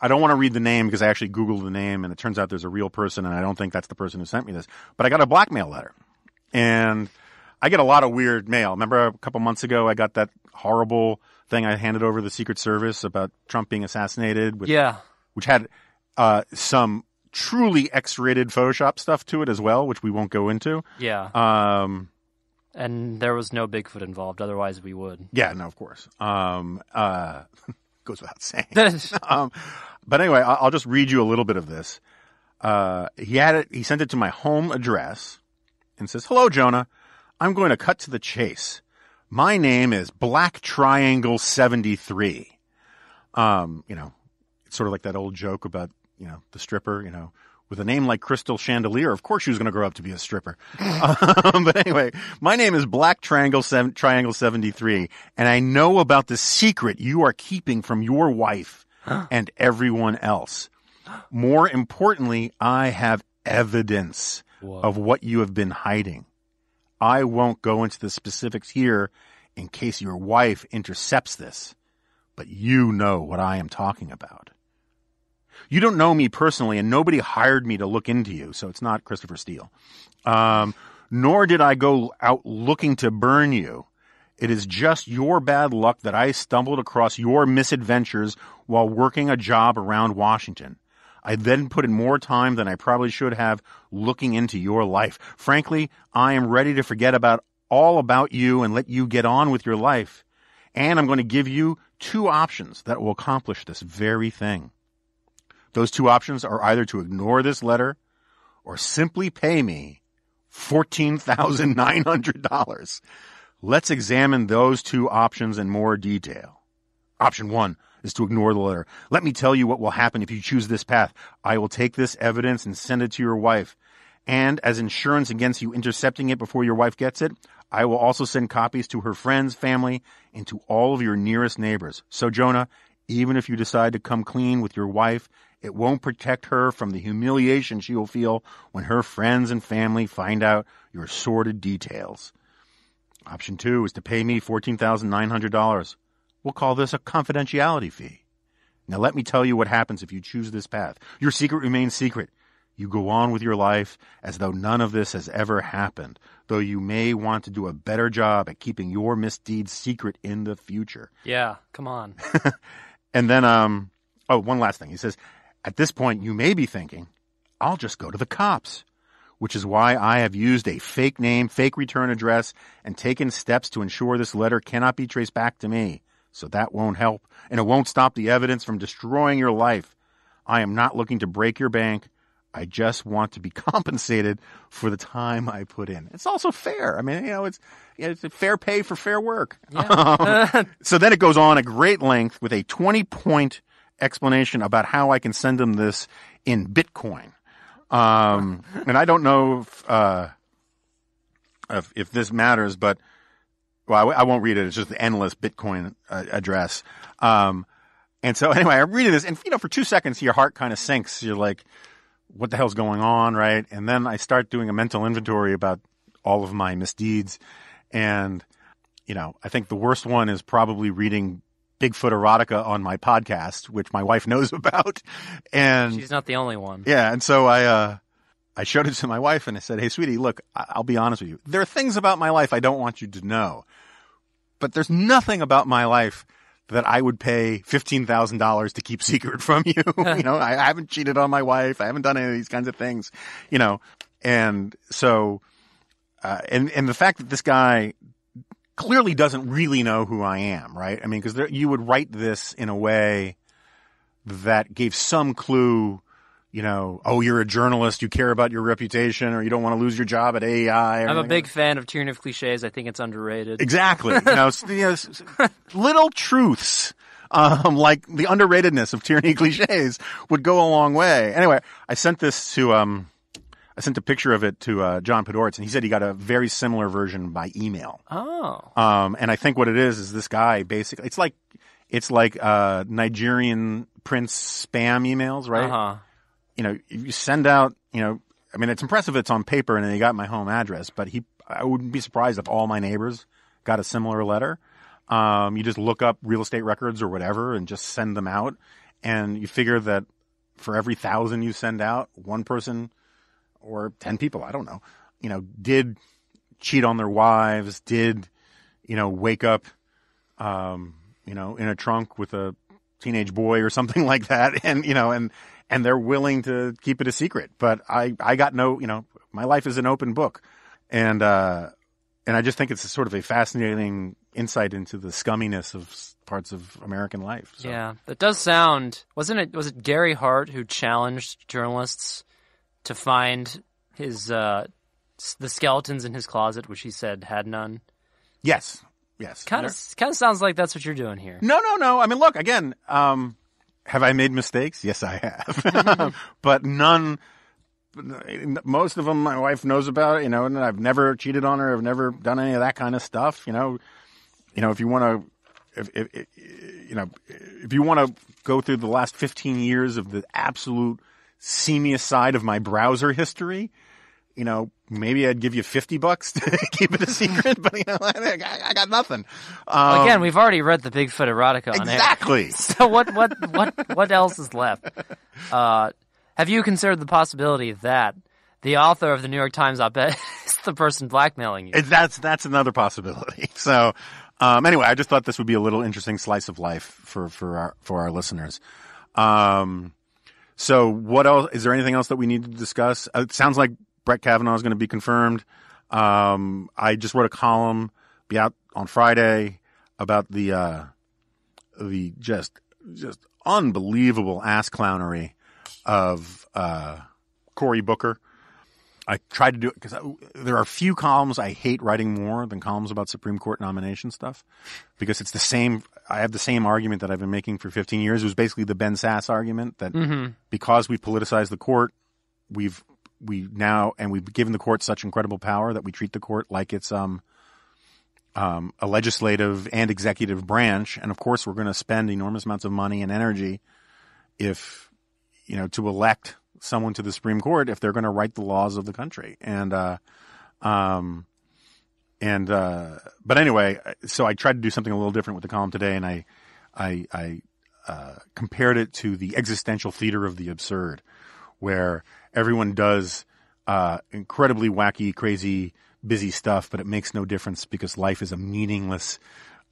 I don't want to read the name because I actually Googled the name and it turns out there's a real person and I don't think that's the person who sent me this. But I got a blackmail letter. And I get a lot of weird mail. Remember a couple months ago I got that horrible thing I handed over to the Secret Service about Trump being assassinated with Yeah. which had uh, some truly X-rated Photoshop stuff to it as well, which we won't go into. Yeah. Um, and there was no Bigfoot involved, otherwise we would. yeah, no, of course. Um, uh, [laughs] goes without saying. [laughs] um, but anyway, I'll, just read you a little bit of this. Uh, he had it. He sent it to my home address, and says, "Hello, Jonah. I'm going to cut to the chase. My name is Black Triangle Seventy Three. Um, you know, it's sort of like that old joke about you know the stripper. You know, with a name like Crystal Chandelier, of course she was going to grow up to be a stripper. [laughs] um, but anyway, my name is Black Triangle Seven, Triangle Seventy Three, and I know about the secret you are keeping from your wife and everyone else. More importantly, I have evidence of what you have been hiding. I won't go into the specifics here in case your wife intercepts this, but you know what I am talking about. You don't know me personally, and nobody hired me to look into you, so it's not Christopher Steele. Um, nor did I go out looking to burn you. It is just your bad luck that I stumbled across your misadventures while working a job around Washington. I then put in more time than I probably should have looking into your life. Frankly, I am ready to forget about all about you and let you get on with your life. And I'm going to give you two options that will accomplish this very thing. Those two options are either to ignore this letter or simply pay me $14,900. Let's examine those two options in more detail. Option one is to ignore the letter. Let me tell you what will happen if you choose this path. I will take this evidence and send it to your wife. And as insurance against you intercepting it before your wife gets it, I will also send copies to her friends, family, and to all of your nearest neighbors. So, Jonah, even if you decide to come clean with your wife, it won't protect her from the humiliation she will feel when her friends and family find out your sordid details. Option two is to pay me $14,900. We'll call this a confidentiality fee. Now let me tell you what happens if you choose this path. Your secret remains secret. You go on with your life as though none of this has ever happened, though you may want to do a better job at keeping your misdeeds secret in the future. Yeah, come on. [laughs] And then, um, oh, one last thing. He says, at this point, you may be thinking, I'll just go to the cops, which is why I have used a fake name, fake return address, and taken steps to ensure this letter cannot be traced back to me. So that won't help, and it won't stop the evidence from destroying your life. I am not looking to break your bank. I just want to be [laughs] compensated for the time I put in. It's also fair. I mean, you know, it's it's fair pay for fair work. [laughs] Um, [laughs] so then it goes on at great length with a 20 point explanation about how I can send them this in Bitcoin. Um, and I don't know if, uh, if, if this matters, but well, I, I won't read it. It's just the endless Bitcoin uh, address. Um, and so anyway, I'm reading this and, you know, for two seconds, your heart kind of sinks. You're like, what the hell's going on? Right. And then I start doing a mental inventory about all of my misdeeds. And, you know, I think the worst one is probably reading Bigfoot erotica on my podcast, which my wife [laughs] knows about. And She's not the only one. yeah, and so I uh I showed it to my wife and I said, "Hey, sweetie, look, I'll be honest with you. There are things about my life I don't want you to know, but there's nothing about my life that I would pay fifteen thousand dollars to keep [laughs] secret from you. [laughs] you know, I, I haven't cheated on my wife. I haven't done any of these kinds of things. You know, and so, uh, and and the fact that this guy clearly doesn't really know who I am, right? I mean, because you would write this in a way that gave some clue, you know, oh, you're a journalist, you care about your reputation, or you don't want to lose your job at or I'm a big like- fan of Tyranny of Cliches. I think it's underrated. Exactly. You know, you know, [laughs] little truths, um, like the underratedness of tyranny cliches would go a long way. Anyway, I sent this to, um, I sent a picture of it to, uh, John Podhoretz and he said he got a very similar version by email. Oh. Um, and I think what it is is this guy basically, it's like, it's like, uh, Nigerian prince spam emails, right? Uh huh. You know, you send out, you know, I mean, it's impressive it's on paper and they got my home address, but he, I wouldn't be surprised if all my neighbors got a similar letter. Um, you just look up real estate records or whatever and just send them out. And you figure that for every thousand you send out, one person or 10 people, I don't know, you know, did cheat on their wives, did, you know, wake up, um, you know, in a trunk with a teenage boy or something [laughs] like that. And, you know, and, and they're willing to keep it a secret. But I, I got no, you know, my life is an open book. And, uh, and I just think it's a sort of a fascinating insight into the scumminess of parts of American life. So. Yeah, that does sound. Wasn't it? Was it Gary Hart who challenged journalists to find his uh, the skeletons in his closet, which he said had none? Yes. Yes. Kind of, kind of sounds like that's what you're doing here. No, no, no. I mean, look, again, um, have I made mistakes? Yes, I have. [laughs] but none, most of them my wife knows about, you know, and I've never cheated on her. I've never done any of that kind of stuff, you know. You know, if you want to, if, if, if, you know, if you want to go through the last 15 years of the absolute seamiest side of my browser history, you know, maybe I'd give you 50 bucks to [laughs] keep it a secret, but you know, I, I got nothing. Um, Again, we've already read the Bigfoot erotica on air. exactly. [laughs] So what what what what else is left? Uh, have you considered the possibility that the author of the New York Times op-ed [laughs] is the person blackmailing you? That's that's another possibility. So, um, anyway, I just thought this would be a little interesting slice of life for for our for our listeners. Um, so, what else? Is there anything else that we need to discuss? Uh, it sounds like Brett Kavanaugh is going to be confirmed. Um, I just wrote a column, be out on Friday about the uh, the just just unbelievable ass clownery of uh, Cory Booker. I tried to do it because there are few columns I hate writing more than columns about Supreme Court nomination stuff because it's the same. I have the same argument that I've been making for 15 years. It was basically the Ben Sasse argument that because we've politicized the court, we've we now and we've given the court such incredible power that we treat the court like it's um um a legislative and executive branch, and of course we're going to spend enormous amounts of money and energy if you know to elect someone to the Supreme Court if they're going to write the laws of the country. And, uh, um, and, uh, but anyway, so I tried to do something a little different with the column today and I, I, I, uh, compared it to the existential theater of the absurd where everyone does, uh, incredibly wacky, crazy, busy stuff, but it makes no difference because life is a meaningless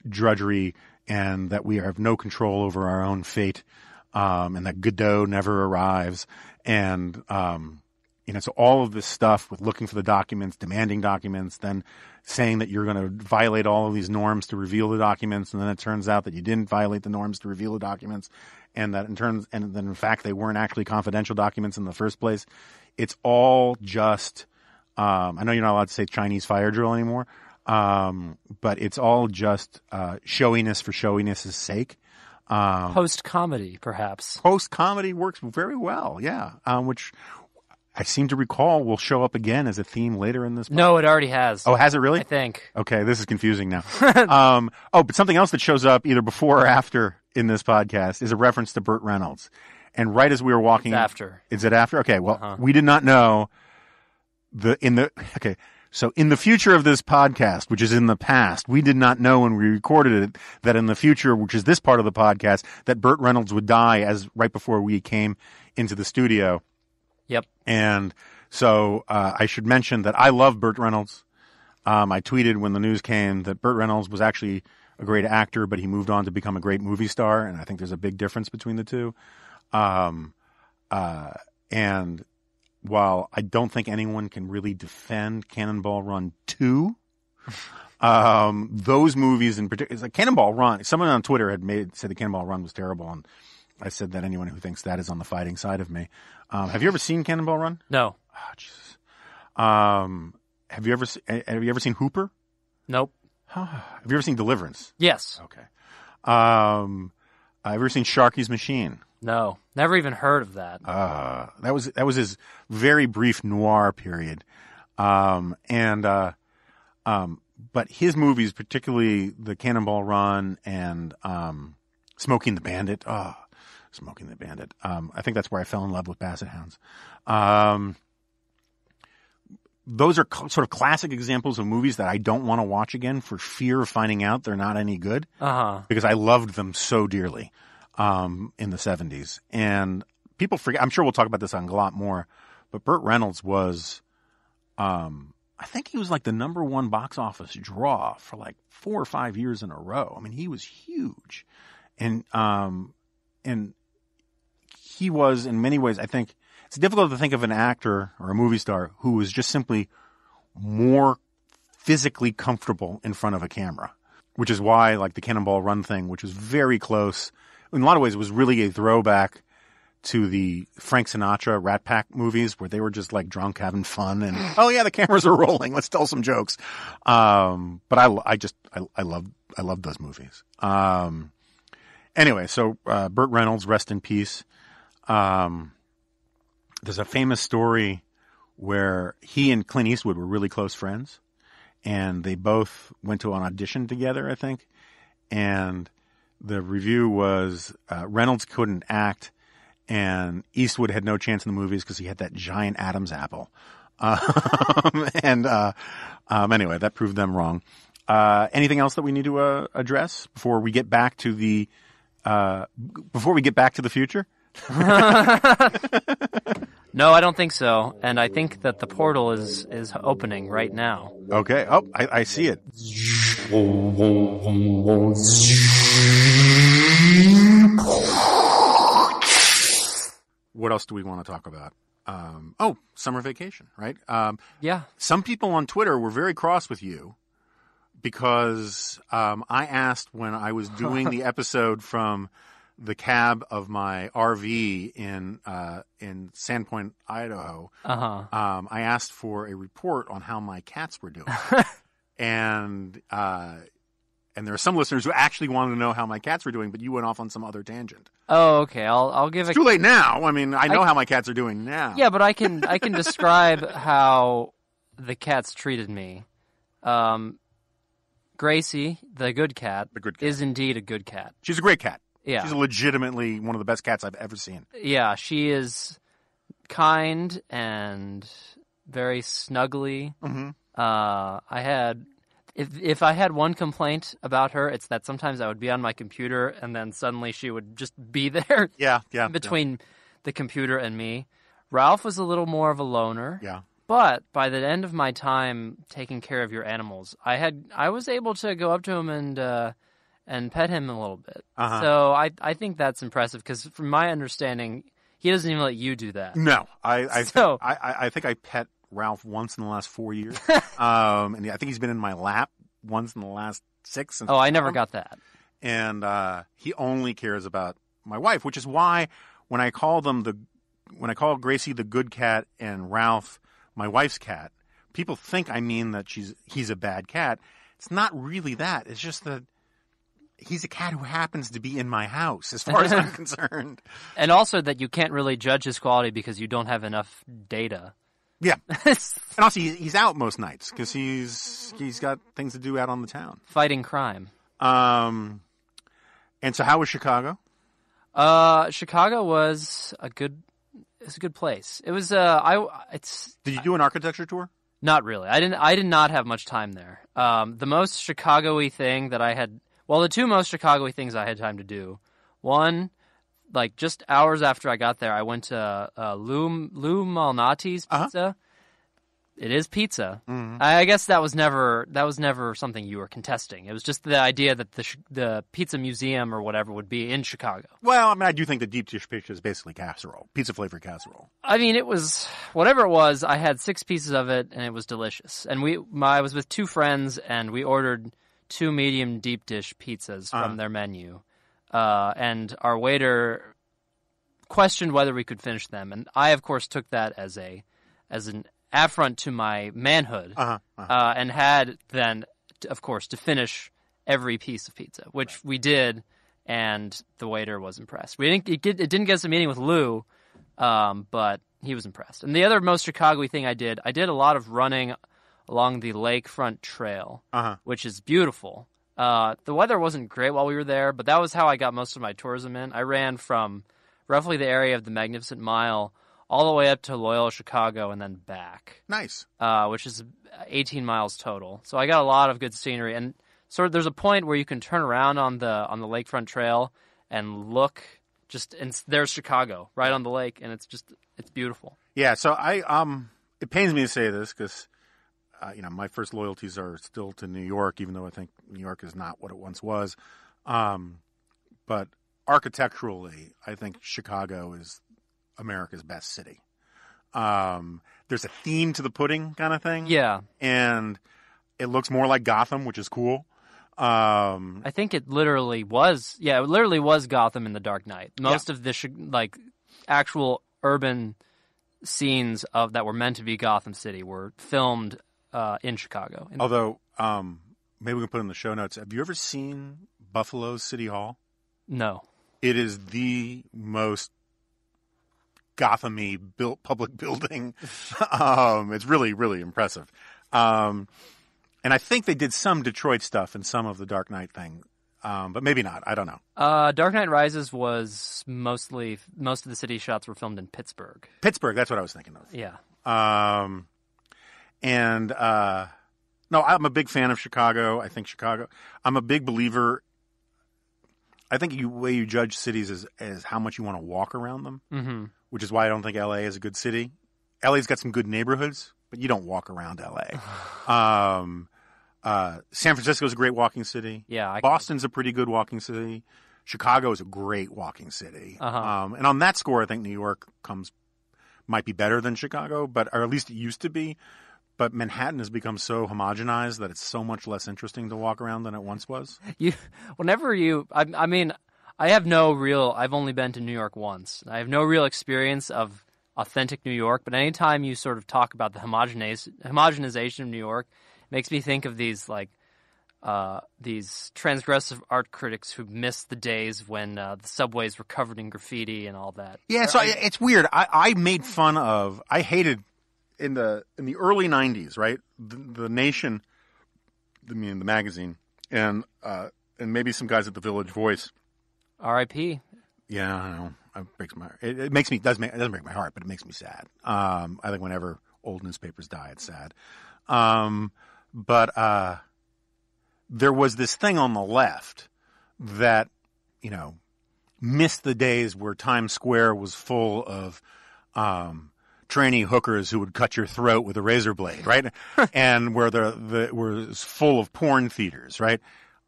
drudgery and that we have no control over our own fate. Um, and that Godot never arrives and, um, you know, so all of this stuff with looking for the documents, demanding documents, then saying that you're going to violate all of these norms to reveal the documents, and then it turns out that you didn't violate the norms to reveal the documents, and that in terms and then in fact they weren't actually confidential documents in the first place. It's all just. Um, I know you're not allowed to say Chinese fire drill anymore, um, but it's all just uh, showiness for showiness' sake. Um, Post comedy, perhaps. post comedy works very well, yeah. Um, which I seem to recall will show up again as a theme later in this. No, it already has. Oh, has it really? I think. Okay, this is confusing now. [laughs] um, oh, but something else that shows up either before or after in this podcast is a reference to Burt Reynolds. And right as we were walking, It's after. Is it after? Okay, well, we did not know the in the okay. So in the future of this podcast, which is in the past, we did not know when we recorded it that in the future, which is this part of the podcast, that Burt Reynolds would die as right before we came into the studio. Yep. And so uh, I should mention that I love Burt Reynolds. Um, I tweeted when the news came that Burt Reynolds was actually a great actor, but he moved on to become a great movie star, and I think there's a big difference between the two. Um, uh, and while I don't think anyone can really defend Cannonball Run 2, um, those movies in particular, it's like Cannonball Run, someone on Twitter had made, said the Cannonball Run was terrible, and I said that anyone who thinks that is on the fighting side of me. Um, have you ever seen Cannonball Run? No. Oh, Jesus. Um, have you ever have you ever seen Hooper? Nope. [sighs] Have you ever seen Deliverance? Yes. Okay. Um, have you ever seen Sharky's Machine? No. Never even heard of that. Uh, that was that was his very brief noir period, um, and uh, um, but his movies, particularly the Cannonball Run and um, Smokey and the Bandit. Oh, Smokey and the Bandit. Um, I think that's where I fell in love with Basset Hounds. Um, those are cl- sort of classic examples of movies that I don't want to watch again for fear of finding out they're not any good Uh huh. because I loved them so dearly um, in the 70s. And people forget, I'm sure we'll talk about this on a lot more, but Burt Reynolds was, um, I think he was like the number one box office draw for like four or five years in a row. I mean, he was huge. And, um, and he was in many ways, I think it's difficult to think of an actor or a movie star who was just simply more physically comfortable in front of a camera, which is why like the Cannonball Run thing, which was very close in a lot of ways, was really a throwback to the Frank Sinatra Rat Pack movies where they were just like drunk having fun and [laughs] oh yeah, the cameras are rolling. Let's tell some jokes. Um, but I, I just, I, I love, I love those movies. Um, anyway, so, uh, Burt Reynolds, rest in peace. Um, there's a famous story where he and Clint Eastwood were really close friends and they both went to an audition together, I think. And the review was uh, Reynolds couldn't act, and Eastwood had no chance in the movies because he had that giant Adam's apple. [laughs] Um, and uh, um, anyway, that proved them wrong. Uh, anything else that we need to uh, address before we get back to the uh, before we get back to the future? [laughs] [laughs] No, I don't think so. And I think that the portal is is opening right now. Okay. Oh, I, I see it. What else do we want to talk about? Um, oh, summer vacation, right? Um, Yeah. some people on Twitter were very cross with you because um, I asked when I was doing [laughs] the episode from the cab of my RV in uh, in Sandpoint, Idaho. Uh huh. Um, I asked for a report on how my cats were doing, [laughs] and uh, and there are some listeners who actually wanted to know how my cats were doing, but you went off on some other tangent. Oh, okay. I'll I'll give a It's too late now. I mean, I know I- how my cats are doing now. Yeah, but I can I can describe [laughs] how the cats treated me. Um, Gracie, the good cat, The good cat. is indeed a good cat. she's a great cat. Yeah, She's legitimately one of the best cats I've ever seen. yeah, she is kind and very snuggly. Mm-hmm. Uh, I had if if I had one complaint about her, it's that sometimes I would be on my computer and then suddenly she would just be [laughs] there Yeah, yeah. between the computer and me. Ralph was a little more of a loner. Yeah. But by the end of my time taking care of your animals, I had I was able to go up to him and uh, and pet him a little bit. Uh-huh. So I I think that's impressive because from my understanding, He doesn't even let you do that. No, I I, [laughs] So- I I I think I pet Ralph once in the last four years, [laughs] um, and I think he's been in my lap once in the last six. since Oh, I never got that. and uh, he only cares about my wife, which is why when I call them the when I call Gracie the good cat and Ralph my wife's cat, people think I mean that she's he's a bad cat. It's not really that. It's just that he's a cat who happens to be in my house, as far as I'm [laughs] concerned. And also that you can't really judge his quality because you don't have enough data. Yeah, [laughs] and also he's out most nights because he's he's got things to do out on the town. Fighting crime. Um, and so how was Chicago? Uh, Chicago was a good. It's a good place. It was. Uh, I. It's Did you do an architecture tour? Not really. I didn't. I did not have much time there. Um, the most Chicago-y thing that I had, well, the two most Chicago-y things I had time to do. One, like just hours after I got there, I went to uh, Lou Lou Malnati's Uh-huh. Pizza. It is pizza. Mm-hmm. I, I guess that was never that was never something you were contesting. It was just the idea that the sh- the pizza museum or whatever would be in Chicago. Well, I mean, I do think the deep dish pizza is basically casserole, pizza flavored casserole. I mean, it was whatever it was. I had six pieces of it, and it was delicious. And we, my, I was with two friends, and we ordered two medium deep dish pizzas from their menu. Uh, and our waiter questioned whether we could finish them, and I, of course, took that as a as an affront to my manhood, Uh-huh, uh, and had then, of course, to finish every piece of pizza, which we did. And the waiter was impressed. We didn't. It, get, it didn't get us a meeting with Lou, um, but he was impressed. And the other most Chicago thing I did, I did a lot of running along the lakefront trail, Uh-huh. which is beautiful. Uh, the weather wasn't great while we were there, but that was how I got most of my tourism in. I ran from roughly the area of the Magnificent Mile all the way up to Loyola, Chicago, and then back, Nice. uh, which is 18 miles total. So I got a lot of good scenery, and sort of there's a point where you can turn around on the on the lakefront trail and look. Just and there's Chicago right on the lake, and it's just it's beautiful. Yeah. So I um, it pains me to say this because, uh, you know, my first loyalties are still to New York, even though I think New York is not what it once was. Um, but architecturally, I think Chicago is America's best city. Um, there's a theme to the pudding kind of thing. Yeah, And it looks more like Gotham, which is cool. Um, I think it literally was. Yeah, it literally was Gotham in the Dark Knight. Most of the like actual urban scenes of that were meant to be Gotham City were filmed uh, in Chicago. Although, um, maybe we can put in the show notes. Have you ever seen Buffalo City Hall? no, It is the most Gothamy built public [laughs] building. um, it's really, really impressive. Um, and I think they did some Detroit stuff in some of the Dark Knight thing, um, but maybe not. I don't know. uh, Dark Knight Rises was mostly most of the city shots were filmed in Pittsburgh. Pittsburgh, that's what I was thinking of. Yeah, Um, and uh, no, I'm a big fan of Chicago. I think Chicago. I'm a big believer. I think the way you judge cities is, is how much you want to walk around them, hmm which is why I don't think LA is a good city. LA's got some good neighborhoods, but you don't walk around LA. [sighs] um, uh, San Francisco is a great walking city. yeah. I, Boston's a pretty good walking city. Chicago is a great walking city. Uh-huh. Um, and on that score, I think New York comes might be better than Chicago, but or at least it used to be. But Manhattan has become so homogenized that it's so much less interesting to walk around than it once was. you whenever you I, I mean i have no real i've only been to new york once i have no real experience of authentic new york but anytime you sort of talk about the homogenize, homogenization of new york it makes me think of these like uh, these transgressive art critics who missed the days when uh, the subways were covered in graffiti and all that. Yeah, so I, it's weird. I, I made fun of. I hated in the in the early '90s, right? The, the Nation, I mean the magazine, and uh, and maybe some guys at the Village Voice. R.I.P. Yeah, I know. It breaks my. It, it makes me does make it doesn't break my heart, but it makes me sad. Um, I think whenever old newspapers die, it's sad. Um, but uh, there was this thing on the left that you know missed the days where Times Square was full of um, trainee hookers who would cut your throat with a razor blade, right? [laughs] and where the the was full of porn theaters, right?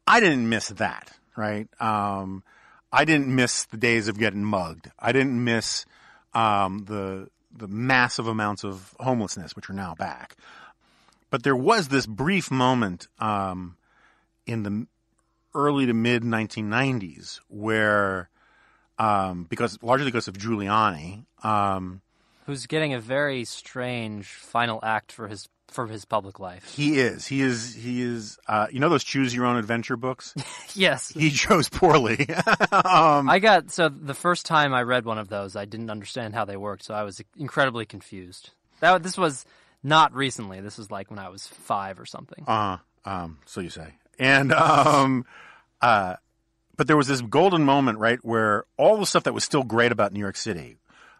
I didn't miss that, right? Um, I didn't miss the days of getting mugged. I didn't miss um, the the massive amounts of homelessness, which are now back. But there was this brief moment um, in the early to mid 1990s where, um, because largely because of Giuliani, um, Who's getting a very strange final act for his for his public life. he is he is he is uh, you know those choose your own adventure books. [laughs] Yes. he chose poorly. [laughs] um, I got so the first time I read one of those, I didn't understand how they worked, so I was incredibly confused. That this was not recently. This was like when I was five or something. Uh, um, so you say. And um, uh, but there was this golden moment, right, where all the stuff that was still great about New York City,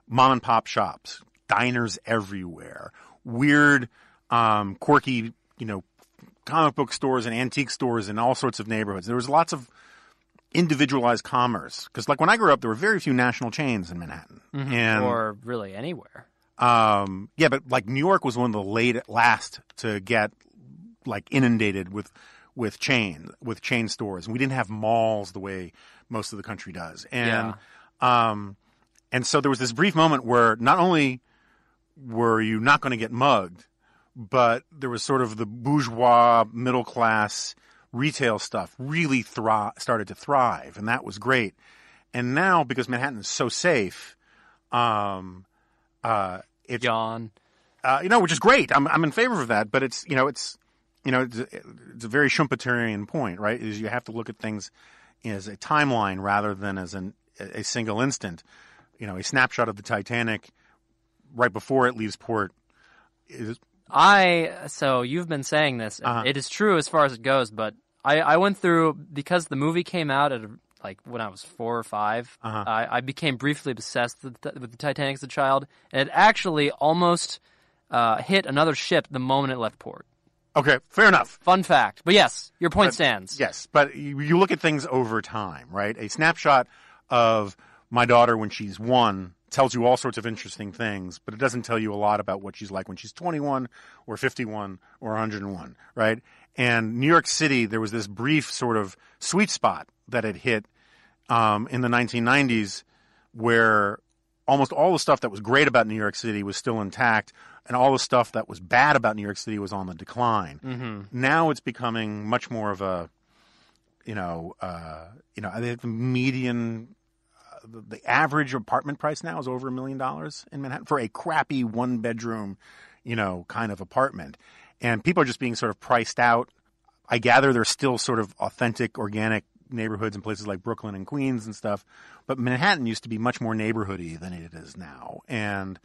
mom and pop shops, diners everywhere, weird, um, quirky, you know, comic book stores and antique stores in all sorts of neighborhoods. There was lots of individualized commerce because, like when I grew up, there were very few national chains in Manhattan, and or really anywhere. um, yeah, but like New York was one of the late last to get like inundated with with chain with chain stores, and we didn't have malls the way most of the country does. And um, and so there was this brief moment where not only were you not going to get mugged, but there was sort of the bourgeois middle class retail stuff really thri- started to thrive, and that was great. And now because Manhattan is so safe, um, uh, it's Yawn. uh, you know, which is great. I'm I'm in favor of that, but it's you know it's you know it's, it's a very Schumpeterian point, right? Is you have to look at things as a timeline rather than as an a single instant. You know, a snapshot of the Titanic right before it leaves port is I so you've been saying this. Uh-huh. it is true as far as it goes, but I, I went through because the movie came out at a, like when I was four or 5 Uh-huh. I, I became briefly obsessed with the, with the Titanic as a child, and it actually almost uh, hit another ship the moment it left port. okay. Fair enough. Fun fact, but yes, your point But- stands. Yes, but you, you look at things over time, right? A snapshot of my daughter when she's one tells you all sorts of interesting things, but it doesn't tell you a lot about what she's like when she's 21 or 51 or 101, right? And New York City, there was this brief sort of sweet spot that had hit um, in the 1990s where almost all the stuff that was great about New York City was still intact, and all the stuff that was bad about New York City was on the decline. Mm-hmm. Now it's becoming much more of a, you know, uh, you know, I think the median, the, average apartment price now is over a million dollars in Manhattan for a crappy one bedroom, you know, kind of apartment, and people are just being sort of priced out. I gather there's still sort of authentic, organic neighborhoods in places like Brooklyn and Queens and stuff, but Manhattan used to be much more neighborhoody than it is now, and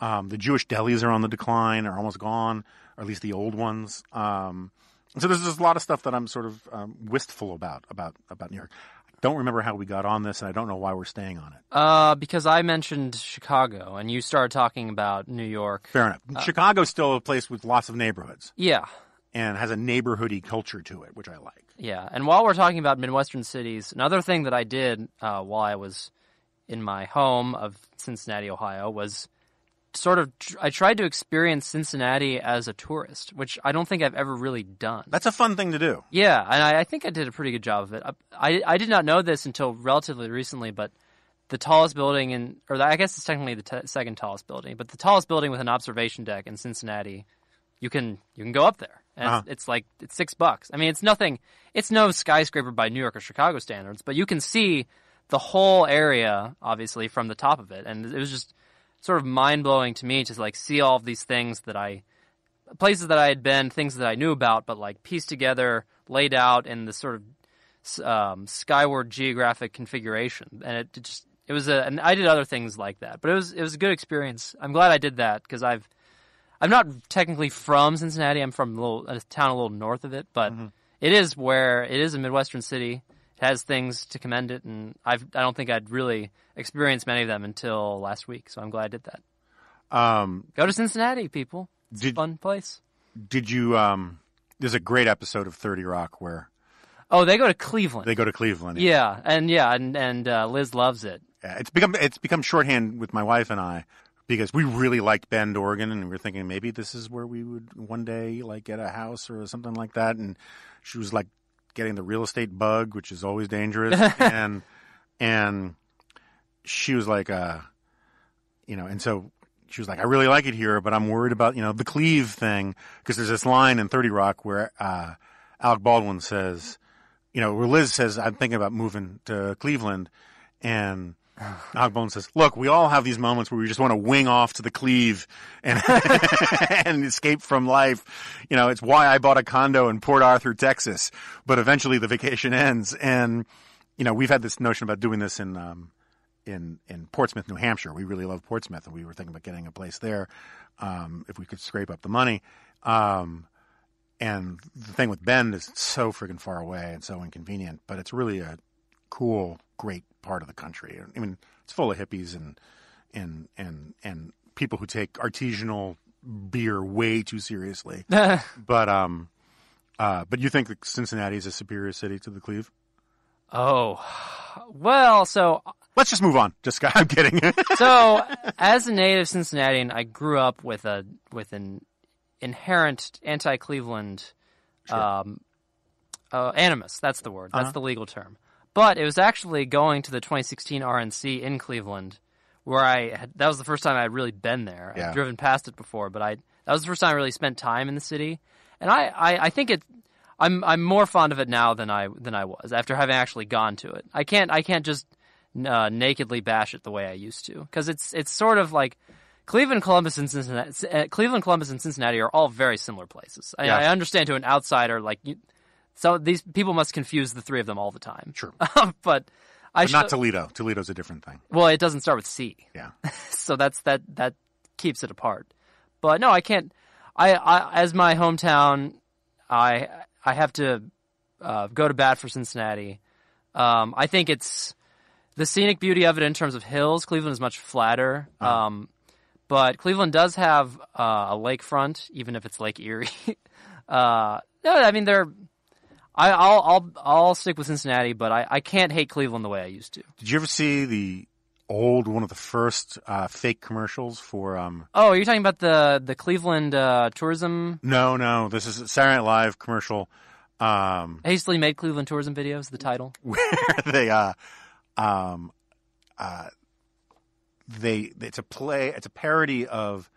um, the Jewish delis are on the decline, are almost gone, or at least the old ones. Um, so there's just a lot of stuff that I'm sort of um, wistful about about about New York. Don't remember how we got on this, and I don't know why we're staying on it. Uh, because I mentioned Chicago, and you started talking about New York. Fair enough. Chicago's still a place with lots of neighborhoods Yeah, and has a neighborhoody culture to it, which I like. Yeah, and while we're talking about Midwestern cities, another thing that I did uh, while I was in my home of Cincinnati, Ohio, was sort of I tried to experience Cincinnati as a tourist, which I don't think I've ever really done. That's a fun thing to do. Yeah, and I, I think I did a pretty good job of it. I, I I did not know this until relatively recently, but the tallest building in, or I guess it's technically the t- second tallest building, but the tallest building with an observation deck in Cincinnati, you can you can go up there, and Uh-huh. it's, it's like it's six bucks. I mean, it's nothing. It's no skyscraper by New York or Chicago standards, but you can see the whole area obviously from the top of it, and it was just sort of mind blowing to me to like see all of these things that I places that I had been, things that I knew about, but like pieced together, laid out in this sort of um, skyward geographic configuration, and it, just it was a. And I did other things like that, but it was it was a good experience. I'm glad I did that because I've I'm not technically from Cincinnati. I'm from a, little, a town a little north of it, but it is where it is a midwestern city. Has things to commend it, and I've I don't think I'd really experienced many of them until last week. So I'm glad I did that. Um, Go to Cincinnati, people. It's a Did- fun place. did you? Um, there's a great episode of Thirty Rock where Oh, they go to Cleveland. they go to Cleveland. yeah, and yeah, and and uh, Liz loves it. Yeah, it's become it's become shorthand with my wife and I because we really liked Bend, Oregon, and we were thinking maybe this is where we would one day like get a house or something like that. And she was like getting the real estate bug, which is always dangerous. [laughs] and and she was like, uh, you know, and so she was like, I really like it here, but I'm worried about, you know, the Cleve thing. Cause there's this line in 30 Rock where, uh, Alec Baldwin says, you know, where Liz says, I'm thinking about moving to Cleveland. And [sighs] Baldwin says, look, we all have these moments where we just want to wing off to the Cleve and, [laughs] and escape from life. You know, it's why I bought a condo in Port Arthur, Texas. But eventually the vacation ends. And, you know, we've had this notion about doing this in, um, in in Portsmouth, New Hampshire. We really love Portsmouth, and we were thinking about getting a place there um, if we could scrape up the money. Um, and the thing with Bend is so freaking far away and so inconvenient, but it's really a cool, great part of the country. I mean, it's full of hippies and and and and people who take artisanal beer way too seriously. [laughs] but um, uh, but you think that Cincinnati is a superior city to the Cleve? Oh, well, so Let's just move on. Just [laughs] I'm kidding. [laughs] so as a native Cincinnatian, I grew up with a with an inherent anti-Cleveland um, uh, animus. That's the word. That's the legal term. But it was actually going to the 2016 RNC in Cleveland where I had, that was the first time I had really been there. Yeah. I'd driven past it before, but I that was the first time I really spent time in the city. And I, I, I think it I'm I'm more fond of it now than I than I was after having actually gone to it. I can't I can't just uh, nakedly bash it the way I used to because it's it's sort of like Cleveland, Columbus, and Cincinnati. Uh, Cleveland, Columbus, and Cincinnati are all very similar places. I, Yeah. I understand to an outsider, like you, so these people must confuse the three of them all the time. Sure. [laughs] but I But not Toledo. Toledo's a different thing. well, it doesn't start with C Yeah. [laughs] so that's that that keeps it apart. But no, I can't. I, I as my hometown, I I have to uh, go to bat for Cincinnati. Um, I think it's the scenic beauty of it in terms of hills. Cleveland is much flatter. Um, but Cleveland does have uh, a lakefront, even if it's Lake Erie. [laughs] uh, no, I mean they're. I, I'll I'll I'll stick with Cincinnati, but I, I can't hate Cleveland the way I used to. Did you ever see the old one of the first uh, fake commercials for? Um, Oh, are you're talking about the the Cleveland uh, tourism no, no. This is a Saturday Night Live commercial um, hastily made Cleveland tourism videos. The title. [laughs] where they uh, um, uh, they it's a play. It's a parody of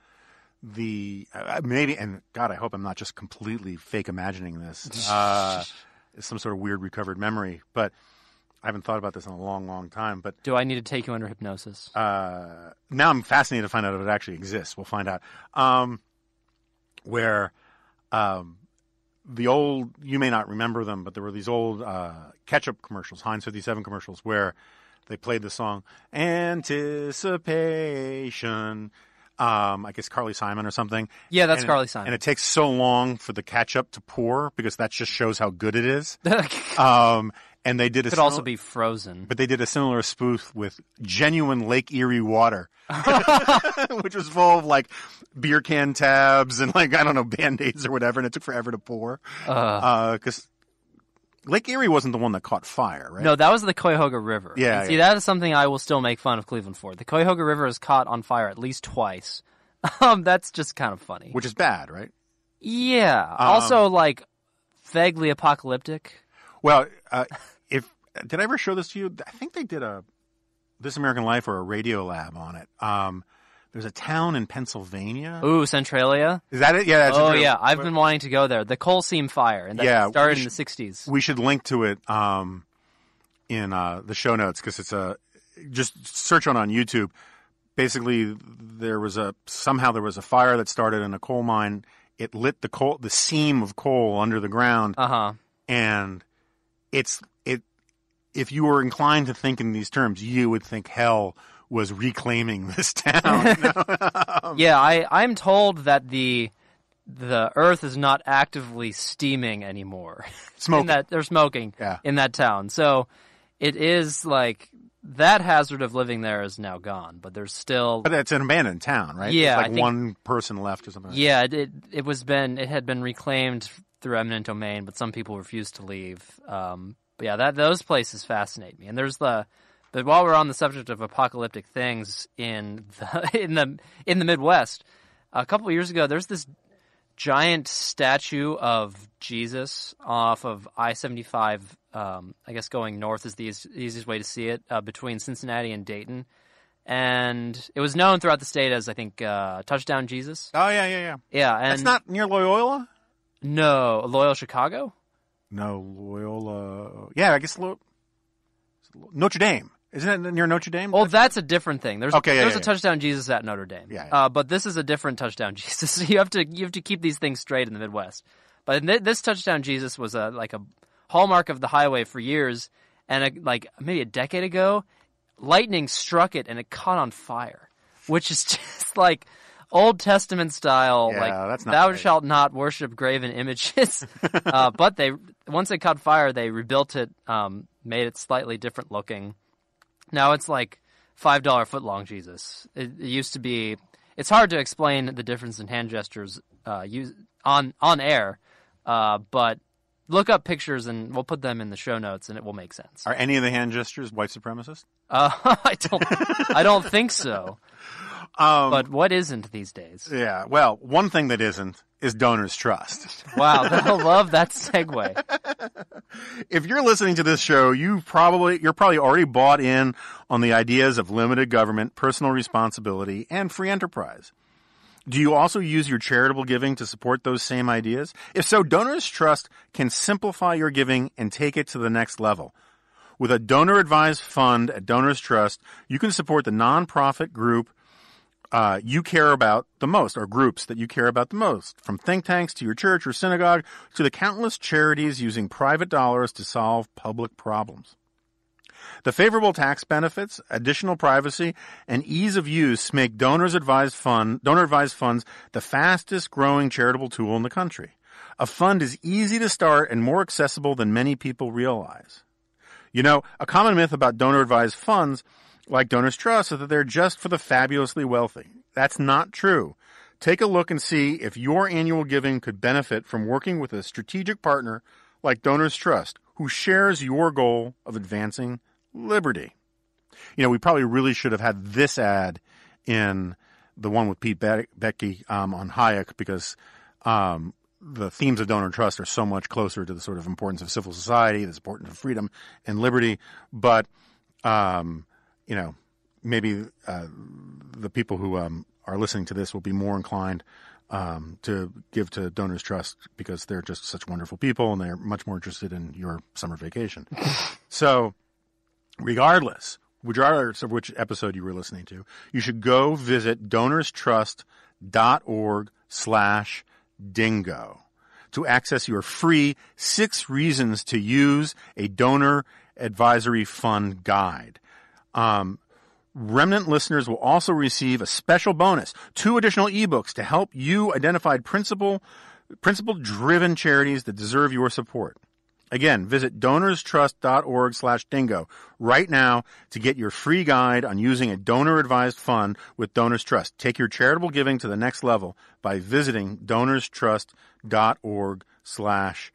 the uh, maybe and God, I hope I'm not just completely fake imagining this. [laughs] Uh, it's some sort of weird recovered memory, but I haven't thought about this in a long, long time. But Do I need to take you under hypnosis? uh, now I'm fascinated to find out if it actually exists. We'll find out. Um, where um, the old, you may not remember them, but there were these old uh, ketchup commercials, Heinz 57 commercials, where they played the song Anticipation. Um, I guess Carly Simon or something. Yeah, that's And Carly Simon. And it takes so long for the catch up to pour because that just shows how good it is. [laughs] Um, and they did a Could also be frozen. but they did a similar spoof with genuine Lake Erie water, [laughs] [laughs] which was full of like beer can tabs and like I don't know band aids or whatever, and it took forever to pour because Lake Erie wasn't the one that caught fire, right? No, that was the Cuyahoga River. Yeah, And see, yeah. that is something I will still make fun of Cleveland for. The Cuyahoga River is caught on fire at least twice. [laughs] Um, that's just kind of funny. which is bad, right? yeah. Um, also, like vaguely apocalyptic. Well, uh, if did I ever show this to you? I think they did a This American Life or a Radio Lab on it. Um, there's a town in Pennsylvania. Ooh, Centralia. Is that it? Yeah. That's oh yeah, I've been wanting to go there. The coal seam fire, and that Yeah, started in the '60s. we should link to it um, in uh, the show notes because it's a just search on on YouTube. Basically, there was a somehow there was a fire that started in a coal mine. It lit the coal, the seam of coal under the ground, Uh huh. and it's it. If you were inclined to think in these terms, you would think hell was reclaiming [laughs] this town. [laughs] Yeah, I I'm told that the the earth is not actively steaming anymore. [laughs] Smoking. that they're smoking Yeah. in that town. So it is like that hazard of living there is now gone, but there's still but it's an abandoned town, right? Yeah, There's I like think- one person left or something. like yeah, it, it it was been it had been reclaimed through eminent domain, but some people refused to leave. Um, but yeah, that those places fascinate me. And there's the but while we're on the subject of apocalyptic things in the [laughs] in the in the Midwest, a couple of years ago, there's this giant statue of Jesus off of I seventy five. Um, I guess going north is the eas- easiest way to see it uh, between Cincinnati and Dayton, and it was known throughout the state as I think uh, Touchdown Jesus. Oh yeah, yeah, yeah. Yeah, and That's not near Loyola. no Loyola Chicago. No, Loyola. Yeah, I guess Lo- Notre Dame. Isn't it near Notre Dame? Well, that's a different thing. There's Okay, yeah, there's yeah, a touchdown Jesus at Notre Dame. Yeah, yeah. Uh, but this is a different touchdown [laughs] Jesus. you have to you have to keep these things straight in the Midwest. But this touchdown Jesus was a like a hallmark of the highway for years, and a, like maybe a decade ago, lightning struck it and it caught on fire, which is [laughs] just like Old Testament style. Yeah, like that's not thou shalt not worship graven images. [laughs] uh, but they once it caught fire, they rebuilt it, um, made it slightly different looking. Now it's like five dollar foot long Jesus. It, it used to be. It's hard to explain the difference in hand gestures uh, use, on on air, uh, but look up pictures and we'll put them in the show notes and it will make sense. Are any of the hand gestures white supremacist? Uh, [laughs] I don't. I don't think so. Um, But what isn't these days? yeah. Well, one thing that isn't is donors trust. Wow, [laughs] I love that segue. [laughs] if you're listening to this show, you probably you're probably already bought in on the ideas of limited government, personal responsibility, and free enterprise. Do you also use your charitable giving to support those same ideas? If so, Donors Trust can simplify your giving and take it to the next level. With a donor advised fund at Donors Trust, you can support the nonprofit group uh, you care about the most, or groups that you care about the most, from think tanks to your church or synagogue to the countless charities using private dollars to solve public problems. The favorable tax benefits, additional privacy, and ease of use make donors advised fund, donor advised funds the fastest growing charitable tool in the country. A fund is easy to start and more accessible than many people realize. You know, a common myth about donor advised funds, like Donors Trust, that they're just for the fabulously wealthy. That's not true. Take a look and see if your annual giving could benefit from working with a strategic partner like Donors Trust, who shares your goal of advancing liberty. You know, we probably really should have had this ad in the one with Pete Be- Boettke um, on Hayek because um, the themes of donor trust are so much closer to the sort of importance of civil society, the importance of freedom and liberty. But, um, you know, maybe uh, the people who um, are listening to this will be more inclined um, to give to Donors Trust because they're just such wonderful people and they're much more interested in your summer vacation. [laughs] so, regardless, regardless of which episode you were listening to, you should go visit donorstrust.org slash dingo to access your free six reasons to use a donor advisory fund guide. Um, Remnant listeners will also receive a special bonus, two additional ebooks to help you identify principle, principle driven charities that deserve your support. Again, visit donorstrust.org slash dingo right now to get your free guide on using a donor advised fund with Donors Trust. Take your charitable giving to the next level by visiting donorstrust.org slash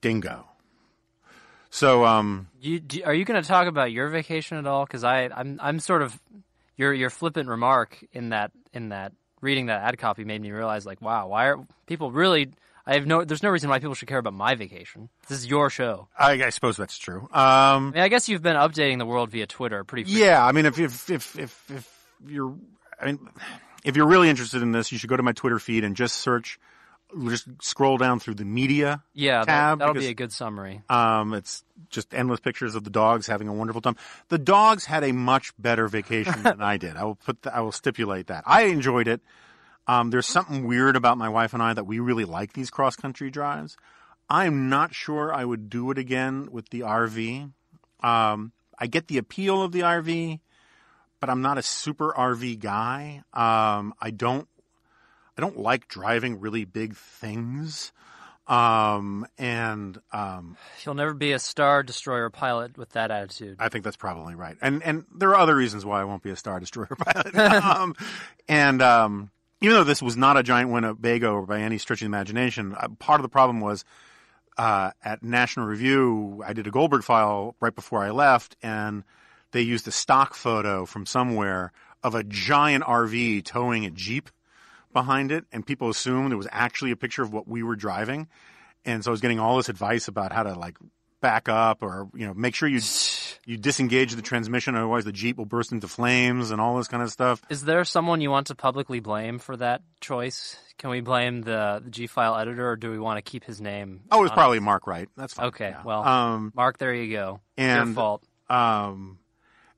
dingo. So, um, You, do, are you going to talk about your vacation at all? Because I, I'm, I'm sort of your your flippant remark in that in that reading that ad copy made me realize like, wow, why are people really? I have no. There's no reason why people should care about my vacation. This is your show. I, I suppose that's true. Um, I mean, I guess you've been updating the world via Twitter pretty. frequently. Yeah, I mean, if if if if, if you're, I mean, if you're really interested in this, you should go to my Twitter feed and just search, just scroll down through the media yeah. That, tab. that'll because, be a good summary. Um, it's just endless pictures of the dogs having a wonderful time. The dogs had a much better vacation [laughs] than I did. I will put, the, I will stipulate that. I enjoyed it. Um, there's something weird about my wife and I that we really like these cross country drives. I'm not sure I would do it again with the RV. Um, I get the appeal of the RV, but I'm not a super RV guy. Um, I don't, I don't like driving really big things. Um, and, um, You'll never be a star destroyer pilot with that attitude. I think that's probably right. And and there are other reasons why I won't be a Star Destroyer [laughs] pilot. um, and um, even though this was not a giant Winnebago by any stretch of the imagination, uh, part of the problem was uh, at National Review, I did a Goldberg file right before I left, and they used a stock photo from somewhere of a giant RV towing a Jeep behind it, and people assumed it was actually a picture of what we were driving. And so I was getting all this advice about how to like back up or you know make sure you you disengage the transmission, otherwise the Jeep will burst into flames and all this kind of stuff. Is there someone you want to publicly blame for that choice? Can we blame the, the G file editor, or do we want to keep his name? Oh, it was probably Mark Wright. That's fine. Okay, Yeah. well, um, Mark, there you go. and- Your fault. Um,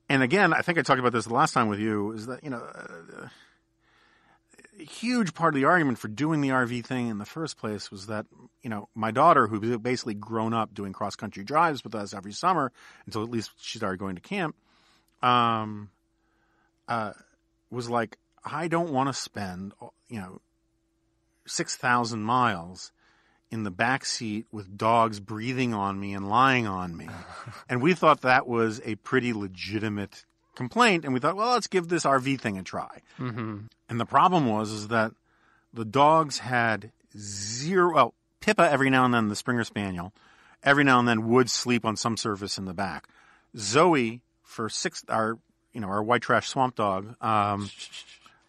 and again, I think I talked about this the last time with you. Is that you know, uh, a huge part of the argument for doing the RV thing in the first place was that you know my daughter, who was basically grown up doing cross country drives with us every summer until at least she started going to camp, um, uh, was like, I don't want to spend you know six thousand miles in the back seat with dogs breathing on me and lying on me. [laughs] and we thought that was a pretty legitimate complaint. And we thought, well, let's give this RV thing a try. hmm And the problem was is that the dogs had zero. Well, Pippa every now and then, the Springer Spaniel, every now and then would sleep on some surface in the back. Zoe, for six, our you know our white trash swamp dog um,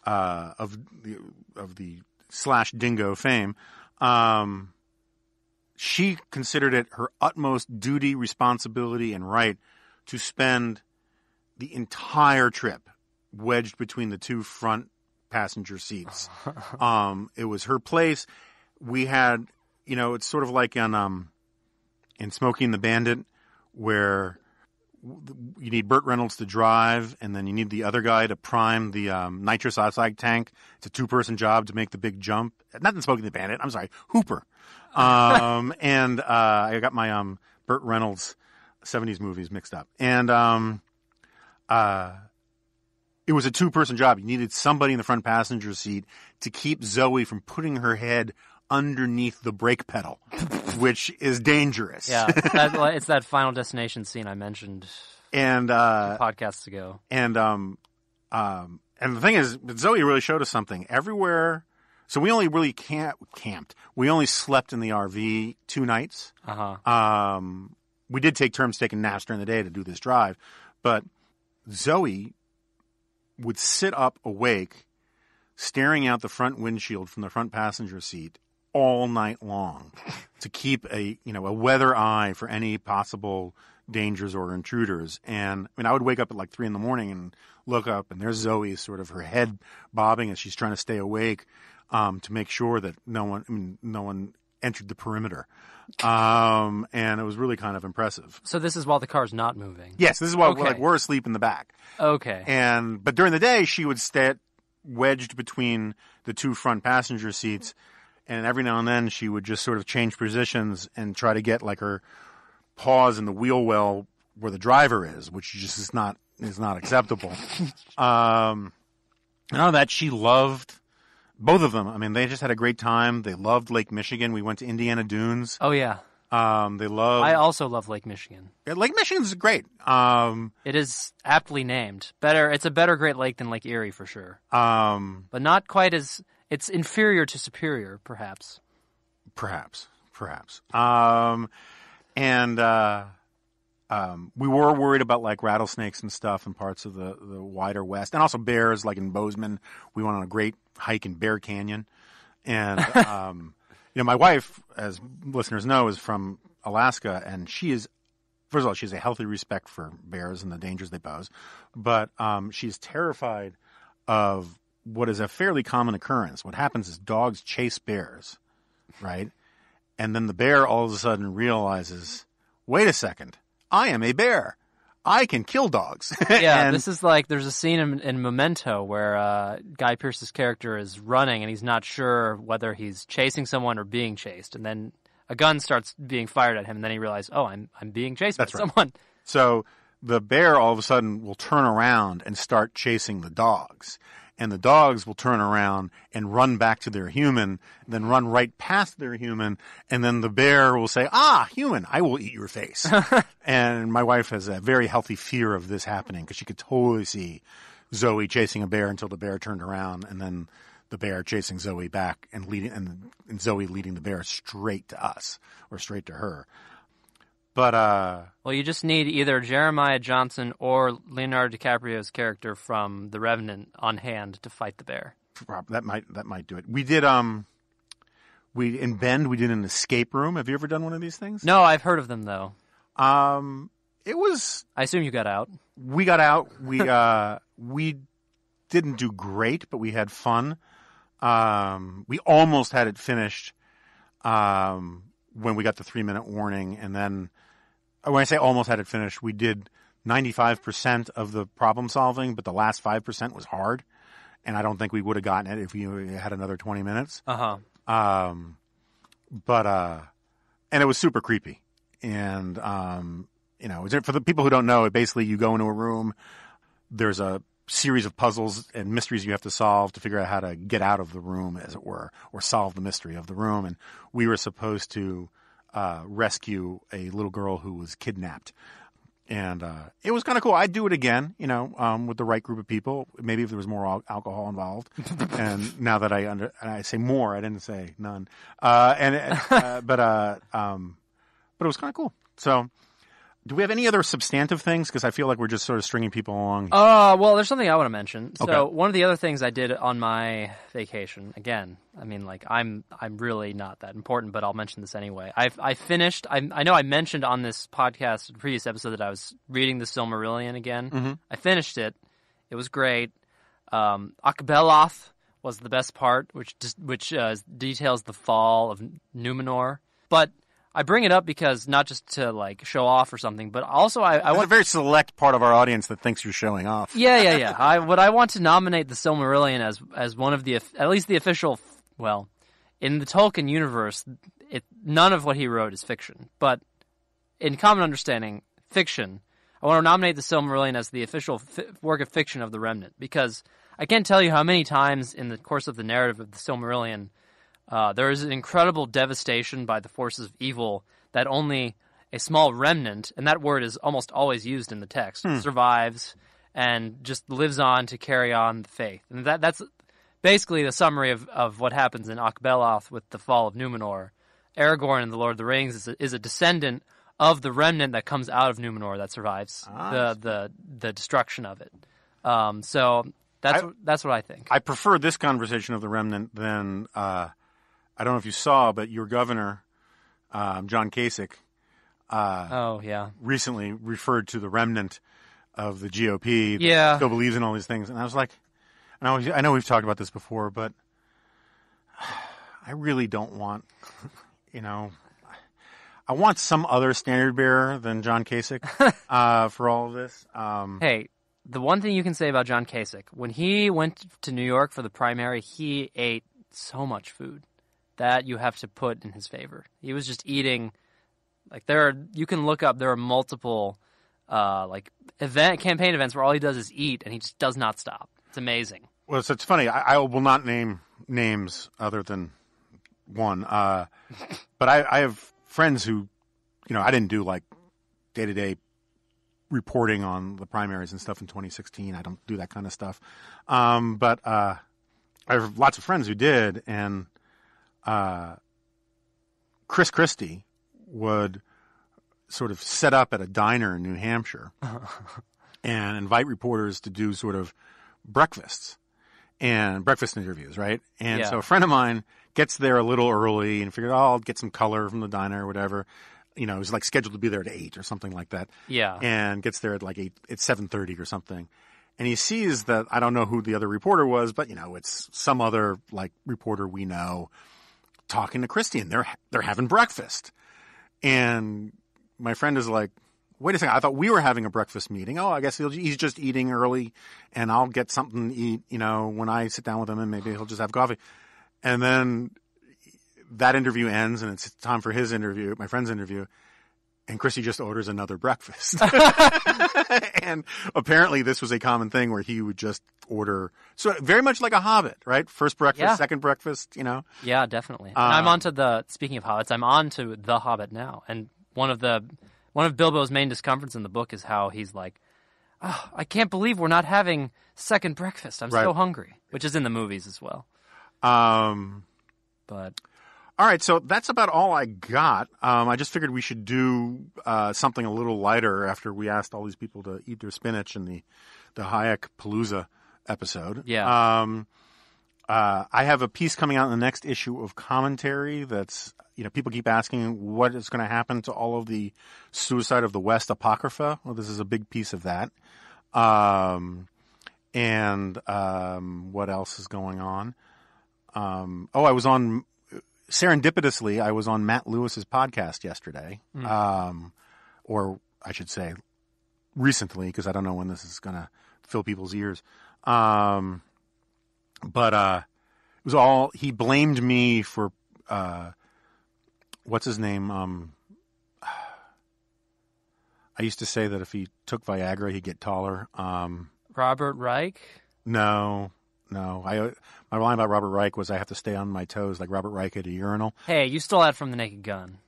uh, of the of the slash dingo fame, um, she considered it her utmost duty, responsibility, and right to spend the entire trip wedged between the two front passenger seats. [laughs] um, it was her place. We had, you know, it's sort of like in um, in Smokey and the Bandit, where you need Burt Reynolds to drive, and then you need the other guy to prime the um, nitrous oxide tank. It's a two-person job to make the big jump. Not in Smokey and the Bandit. I'm sorry, Hooper. Um, [laughs] and uh, I got my um, Burt Reynolds '70s movies mixed up, and um, uh, it was a two-person job. You needed somebody in the front passenger seat to keep Zoe from putting her head underneath the brake pedal, [laughs] which is dangerous. Yeah, that, [laughs] it's that Final Destination scene I mentioned and uh, podcasts ago. and um, um, and the thing is, Zoe really showed us something. Everywhere, so we only really camp, camped. We only slept in the RV two nights. Uh huh. Um, we did take turns taking naps during the day to do this drive, but Zoe would sit up awake, staring out the front windshield from the front passenger seat all night long to keep a you know a weather eye for any possible dangers or intruders. And I mean, I would wake up at like three in the morning and look up, and there's Zoe, sort of her head bobbing as she's trying to stay awake um, to make sure that no one, I mean, no one entered the perimeter. Um, and it was really kind of impressive. So this is while the car's not moving. Yes, this is why Okay. we're like we're asleep in the back. Okay. And but during the day, she would stay wedged between the two front passenger seats, and every now and then she would just sort of change positions and try to get like her paws in the wheel well where the driver is, which just is not is not acceptable. [laughs] um, and of that, she loved both of them. I mean, they just had a great time. They loved Lake Michigan. We went to Indiana Dunes. oh yeah. Um, they love. I also love Lake Michigan. Lake Michigan's great. Um, It is aptly named. Better. It's a better Great Lake than Lake Erie for sure, um, but not quite as. It's inferior to superior, perhaps. Perhaps, perhaps. Um, and uh, um, we were worried about like rattlesnakes and stuff in parts of the, the wider west, and also bears. Like in Bozeman, we went on a great hike in Bear Canyon, and [laughs] um, you know, my wife, as listeners know, is from Alaska, and she is. First of all, she has a healthy respect for bears and the dangers they pose, but um, she's terrified of what is a fairly common occurrence. What happens is dogs chase bears, right? And then the bear all of a sudden realizes, wait a second, I am a bear. I can kill dogs. [laughs] Yeah, And- this is like there's a scene in, in Memento where uh, Guy Pearce's character is running and he's not sure whether he's chasing someone or being chased, and then a gun starts being fired at him, and then he realizes, oh, I'm I'm being chased That's by right. someone. [laughs] So the bear all of a sudden will turn around and start chasing the dogs. And the dogs will turn around and run back to their human, then run right past their human, and then the bear will say, Ah, human, I will eat your face. [laughs] and my wife has a very healthy fear of this happening because she could totally see Zoe chasing a bear until the bear turned around, and then the bear chasing Zoe back and leading, and, and Zoe leading the bear straight to us or straight to her. But, uh, Well, you just need either Jeremiah Johnson or Leonardo DiCaprio's character from The Revenant on hand to fight the bear. Rob, that might that might do it. We did um we in Bend we did an escape room. Have you ever done one of these things? No, I've heard of them though. Um it was I assume you got out. we got out. We [laughs] uh, we didn't do great, but we had fun. Um, we almost had it finished um, when we got the three minute warning, and then when I say almost had it finished, we did ninety five percent of the problem solving, but the last five percent was hard, and I don't think we would have gotten it if we had another twenty minutes. Uh huh. Um, but uh, and it was super creepy. And um, you know, for the people who don't know, it basically you go into a room. There's a series of puzzles and mysteries you have to solve to figure out how to get out of the room, as it were, or solve the mystery of the room. And we were supposed to uh, rescue a little girl who was kidnapped. And uh, it was kind of cool. I'd do it again, you know, um, with the right group of people. Maybe if there was more al- alcohol involved. [laughs] and now that I under, and I say more, I didn't say none. Uh, and uh, but uh, um, but it was kind of cool. So, do we have any other substantive things? Because I feel like we're just sort of stringing people along. Uh, well, there's something I want to mention. So Okay. one of the other things I did on my vacation, again, I mean, like I'm I'm really not that important, but I'll mention this anyway. I I finished. I I know I mentioned on this podcast, previous episode, that I was reading the Silmarillion again. I finished it. It was great. Um, Akallabêth was the best part, which dis- which uh, details the fall of Numenor. But I bring it up because not just to like show off or something, but also I, I There's want a very select part of our audience that thinks you're showing off. yeah, yeah, [laughs] yeah. I what I want to nominate the Silmarillion as as one of the at least the official. Well, in the Tolkien universe, it none of what he wrote is fiction, but in common understanding, fiction. I want to nominate the Silmarillion as the official fi- work of fiction of the Remnant because I can't tell you how many times in the course of the narrative of the Silmarillion uh, there is an incredible devastation by the forces of evil that only a small remnant, and that word is almost always used in the text, survives and just lives on to carry on the faith. And that that's basically the summary of, of what happens in Akallabêth with the fall of Numenor. Aragorn in the Lord of the Rings is a, is a descendant of the remnant that comes out of Numenor that survives the, the the destruction of it. Um, so that's I- that's what I think. I prefer this conversation of the remnant than uh, I don't know if you saw, but your governor, um, John Kasich, oh yeah, recently referred to the remnant of the GOP that Yeah. still believes in all these things, and I was like, and I, was, I know we've talked about this before, but [sighs] I really don't want, [laughs] you know. I want some other standard bearer than John Kasich [laughs] uh, for all of this. Um, Hey, the one thing you can say about John Kasich, when he went to New York for the primary, he ate so much food that you have to put in his favor. He was just eating like there are you can look up there are multiple uh like event campaign events where all he does is eat and he just does not stop. It's amazing. Well, it's funny. I, I will not name names other than one. Uh, [laughs] but I, I have friends who, you know, I didn't do like day to day reporting on the primaries and stuff in 2016. I don't do that kind of stuff. Um, but uh, I have lots of friends who did, and uh, Chris Christie would sort of set up at a diner in New Hampshire [laughs] and invite reporters to do sort of breakfasts and breakfast interviews, right? And Yeah. so a friend of mine gets there a little early and figured, oh, I'll get some color from the diner or whatever. You know, he's like scheduled to be there at eight or something like that. Yeah. And gets there at like eight, it's seven thirty or something. And he sees that I don't know who the other reporter was, but you know, it's some other like reporter we know talking to Christie, and they're they're having breakfast. And my friend is like, wait a second, I thought we were having a breakfast meeting. Oh, I guess he's just eating early and I'll get something to eat, you know, when I sit down with him and maybe he'll just have coffee. And then that interview ends and it's time for his interview, my friend's interview. And Christie just orders another breakfast. [laughs] [laughs] and apparently this was a common thing where he would just order, so very much like a hobbit, right? First breakfast, Yeah. second breakfast, you know? Yeah, definitely. and I'm Um, on to the speaking of hobbits, I'm on to the Hobbit now. And one of the one of Bilbo's main discomforts in the book is how he's like, oh, I can't believe we're not having second breakfast. I'm so hungry, which is in the movies as well. Um, But All right, so that's about all I got. Um, I just figured we should do uh, something a little lighter after we asked all these people to eat their spinach in the the Hayek Palooza episode. Yeah. Um, uh, I have a piece coming out in the next issue of commentary. That's you know people keep asking what is going to happen to all of the Suicide of the West apocrypha. Well, this is a big piece of that. Um, and um, what else is going on? Um, oh, I was on serendipitously. I was on Matt Lewis's podcast yesterday, um, or I should say, recently, because I don't know when this is going to fill people's ears. Um, but uh, it was all he blamed me for uh, what's his name? Um, [sighs] I used to say that if he took Viagra, he'd get taller. Um, Robert Reich. no, no. I my line about Robert Reich was I have to stay on my toes like Robert Reich at a urinal. Hey, you stole that from the Naked Gun.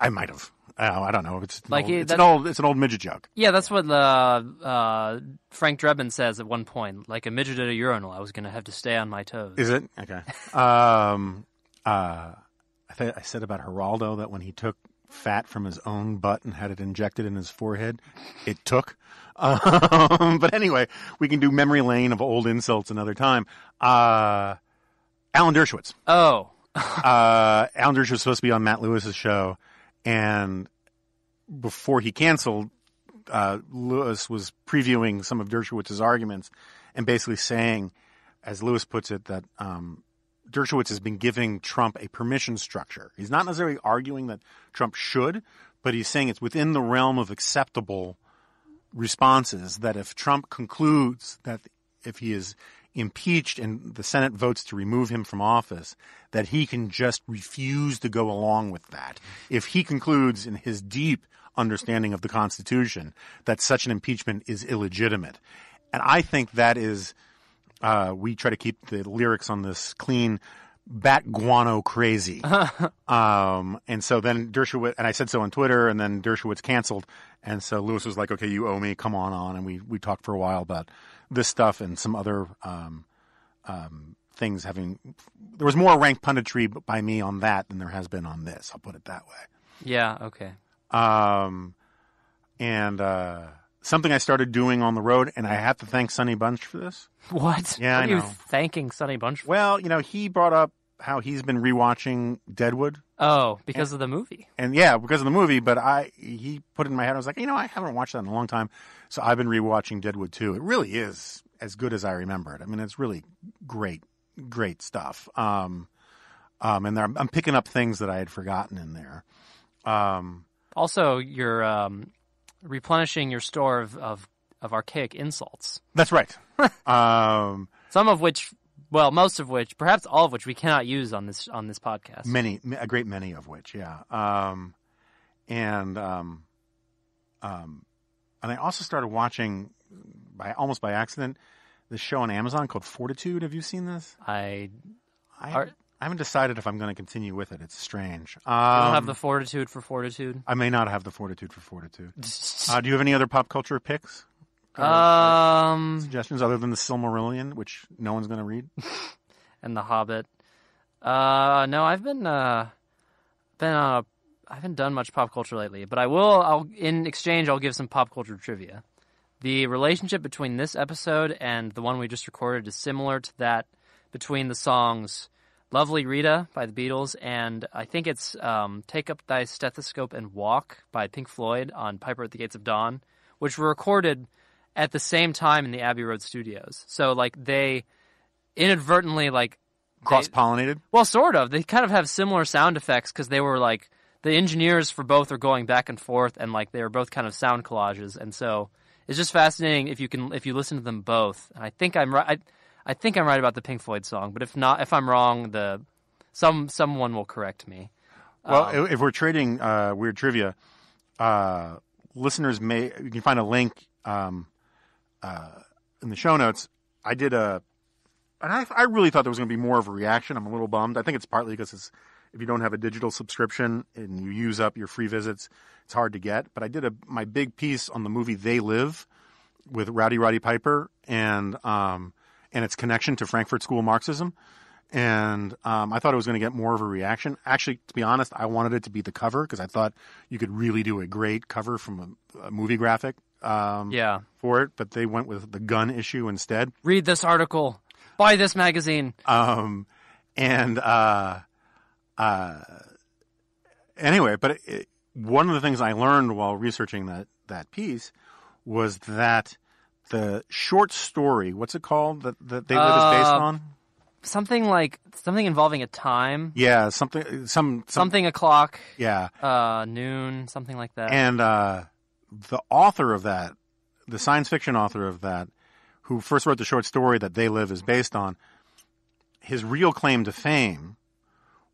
I might have. Oh, I don't know. It's an Like, old, it's an old it's an old midget joke. Yeah, that's what uh, uh, Frank Drebin says at one point. Like a midget at a urinal, I was going to have to stay on my toes. Is it okay? [laughs] um, uh, I th- I said about Geraldo that when he took fat from his own butt and had it injected in his forehead, it took. [laughs] Um, but anyway, we can do memory lane of old insults another time. Uh, Alan Dershowitz. oh, [laughs] uh, Alan Dershowitz was supposed to be on Matt Lewis's show, and before he canceled, uh, Lewis was previewing some of Dershowitz's arguments and basically saying, as Lewis puts it, that um, Dershowitz has been giving Trump a permission structure. He's not necessarily arguing that Trump should, but he's saying it's within the realm of acceptable responses that if Trump concludes that if he is impeached and the Senate votes to remove him from office, that he can just refuse to go along with that. If he concludes in his deep understanding of the Constitution that such an impeachment is illegitimate. And I think that is, uh, we try to keep the lyrics on this clean, bat guano crazy. [laughs] Um, and so then Dershowitz, and I said so on Twitter, and then Dershowitz canceled. And so Lewis was like, okay, you owe me, come on on. And we, we talked for a while about this stuff and some other, um, um, things having, there was more rank punditry by me on that than there has been on this. I'll put it that way. yeah, okay. Um, and, uh, something I started doing on the road, and I have to thank Sonny Bunch for this. What? Yeah, what I are you know. thanking Sonny Bunch for? Well, you know, he brought up how he's been rewatching Deadwood. Oh, because of the movie. and yeah, because of the movie. But I, he put it in my head. I was like, you know, I haven't watched that in a long time, so I've been rewatching Deadwood too. It really is as good as I remember it. I mean, it's really great, great stuff. Um, um, and there, I'm picking up things that I had forgotten in there. Um, Also, you're um, replenishing your store of, of, of archaic insults. that's right. [laughs] um, Some of which, well, most of which, perhaps all of which, we cannot use on this on this podcast. many, a great many of which, yeah. Um, and um, um, and I also started watching by almost by accident this show on Amazon called Fortitude. Have you seen this? I I Are- I haven't decided if I'm going to continue with it. It's strange. Um, don't have the fortitude for fortitude. I may not have the fortitude for fortitude. [laughs] Uh, do you have any other pop culture picks? um, Suggestions other than the Silmarillion, which no one's going to read? [laughs] and the Hobbit. Uh, no, I've been uh, been uh, I haven't done much pop culture lately, but I will. I'll in exchange, I'll give some pop culture trivia. The relationship between this episode and the one we just recorded is similar to that between the songs "Lovely Rita" by the Beatles and I think it's um, "Take Up Thy Stethoscope and Walk" by Pink Floyd on "Piper at the Gates of Dawn," which were recorded at the same time in the Abbey Road studios. So like they inadvertently like Cross pollinated? well, sort of. They kind of have similar sound effects because they were like the engineers for both are going back and forth, and like they were both kind of sound collages, and so it's just fascinating if you can if you listen to them both. And I think I'm right. I, I think I'm right about the Pink Floyd song, but if not, if I'm wrong, the some someone will correct me. Well, Um, if- we're trading uh, weird trivia, uh, listeners may you can find a link um, uh, in the show notes. I did a, and I, I really thought there was going to be more of a reaction. I'm a little bummed. I think it's partly because it's if you don't have a digital subscription and you use up your free visits, it's hard to get. But I did a my big piece on the movie They Live with Rowdy Roddy Piper and um, and its connection to Frankfurt School Marxism and um, I thought it was going to get more of a reaction. Actually, to be honest, I wanted it to be the cover because I thought you could really do a great cover from a, a movie graphic um, Yeah, for it. But they went with the gun issue instead. read this article. Buy this magazine. Um, and uh, uh, anyway, but it, it, one of the things I learned while researching that that piece was that the short story, what's it called that that they live is based Uh, on? Something like something involving a time. Yeah, something, some, some Something o'clock, Yeah, uh, noon, something like that. and uh, the author of that, the science fiction author of that, who first wrote the short story that They Live is based on, his real claim to fame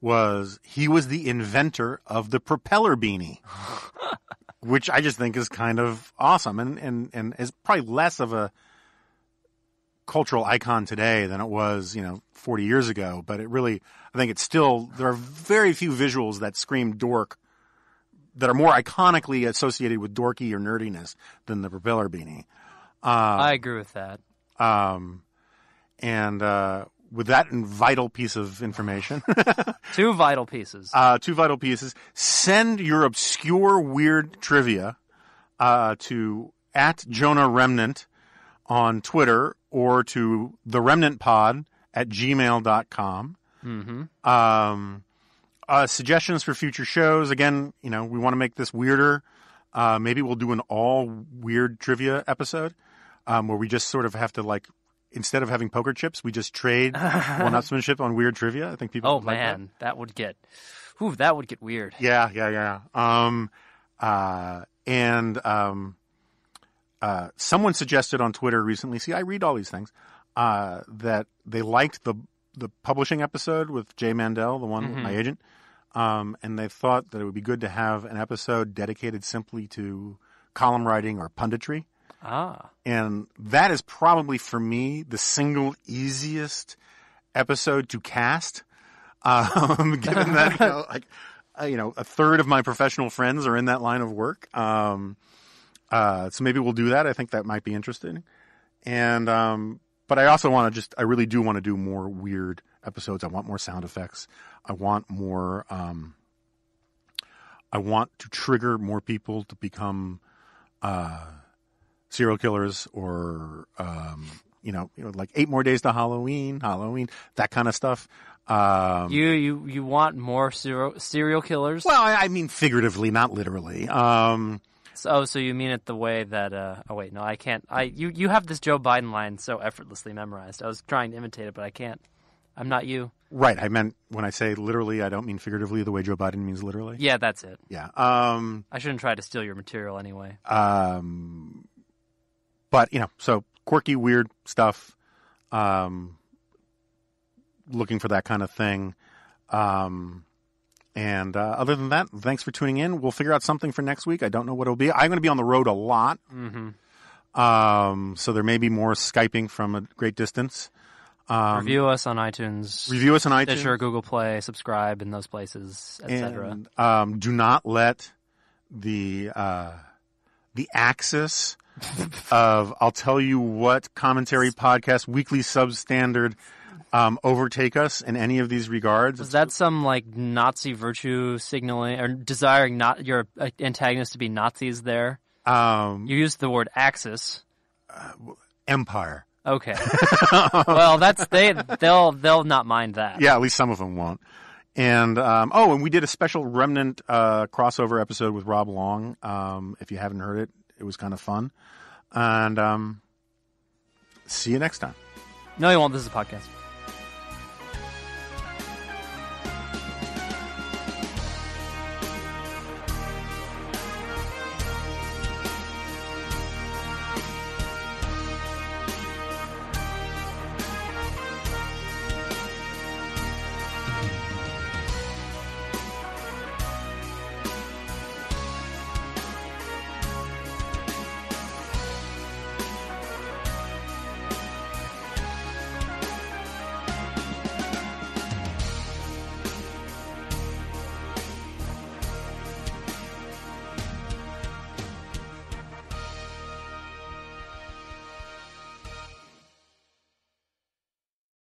was he was the inventor of the propeller beanie, [laughs] which I just think is kind of awesome and, and, and is probably less of a cultural icon today than it was, you know, 40 years ago. But it really, I think it's still, there are very few visuals that scream dork that are more iconically associated with dorky or nerdiness than the propeller beanie. I agree with that. Um, and uh, with that vital piece of information, [laughs] Two vital pieces. uh, two vital pieces. Send your obscure, weird trivia uh, to at Jonah Remnant on Twitter or to the Remnant Pod at gmail.com. Mm-hmm. Um, uh, suggestions for future shows. Again, you know, we want to make this weirder. Uh, maybe we'll do an all weird trivia episode um, where we just sort of have to like instead of having poker chips, we just trade [laughs] one-upsmanship on weird trivia. I think people. oh would like that. man, that. would get, whew, that would get weird. Yeah, yeah, yeah. Um, uh, and um, uh, someone suggested on Twitter recently. See, I read all these things. Uh, that they liked the the publishing episode with Jay Mandel, the one my agent, um, and they thought that it would be good to have an episode dedicated simply to column writing or punditry. Ah, And that is probably for me the single easiest episode to cast. Um, [laughs] given that, you know, like, uh, you know, a third of my professional friends are in that line of work. Um, uh, so maybe we'll do that. I think that might be interesting. And, um, but I also want to just, I really do want to do more weird episodes. I want more sound effects. I want more, um, I want to trigger more people to become, uh, serial killers or um, you know, you know, like eight more days to Halloween, Halloween, that kind of stuff. Um, you you you want more serial serial killers? well, I, I mean figuratively, not literally. Um, So, oh, so you mean it the way that? Uh, oh wait, no, I can't. I you you have this Joe Biden line so effortlessly memorized. I was trying to imitate it, but I can't. I'm not you. right. I meant when I say literally, I don't mean figuratively the way Joe Biden means literally. Yeah, that's it. Yeah. Um, I shouldn't try to steal your material anyway. um, but you know, so quirky, weird stuff. Um, looking for that kind of thing. Um, and uh, other than that, thanks for tuning in. We'll figure out something for next week. I don't know what it'll be. I'm going to be on the road a lot, Mm-hmm. um, so there may be more skyping from a great distance. Um, Review us on iTunes, review us on iTunes. Stitcher, Google Play, subscribe in those places, etc. um, do not let the uh, the axis of I'll tell you what commentary podcast weekly substandard um, overtake us in any of these regards. Is that some like Nazi virtue signaling or desiring not your uh, antagonist to be Nazis? There, um, you used the word Axis. empire? Okay. [laughs] well, that's they they'll they'll not mind that. Yeah, at least some of them won't. And um, oh, and we did a special remnant uh, crossover episode with Rob Long. Um, if you haven't heard it, it was kind of fun. And um, see you next time. No, you won't. This is a podcast.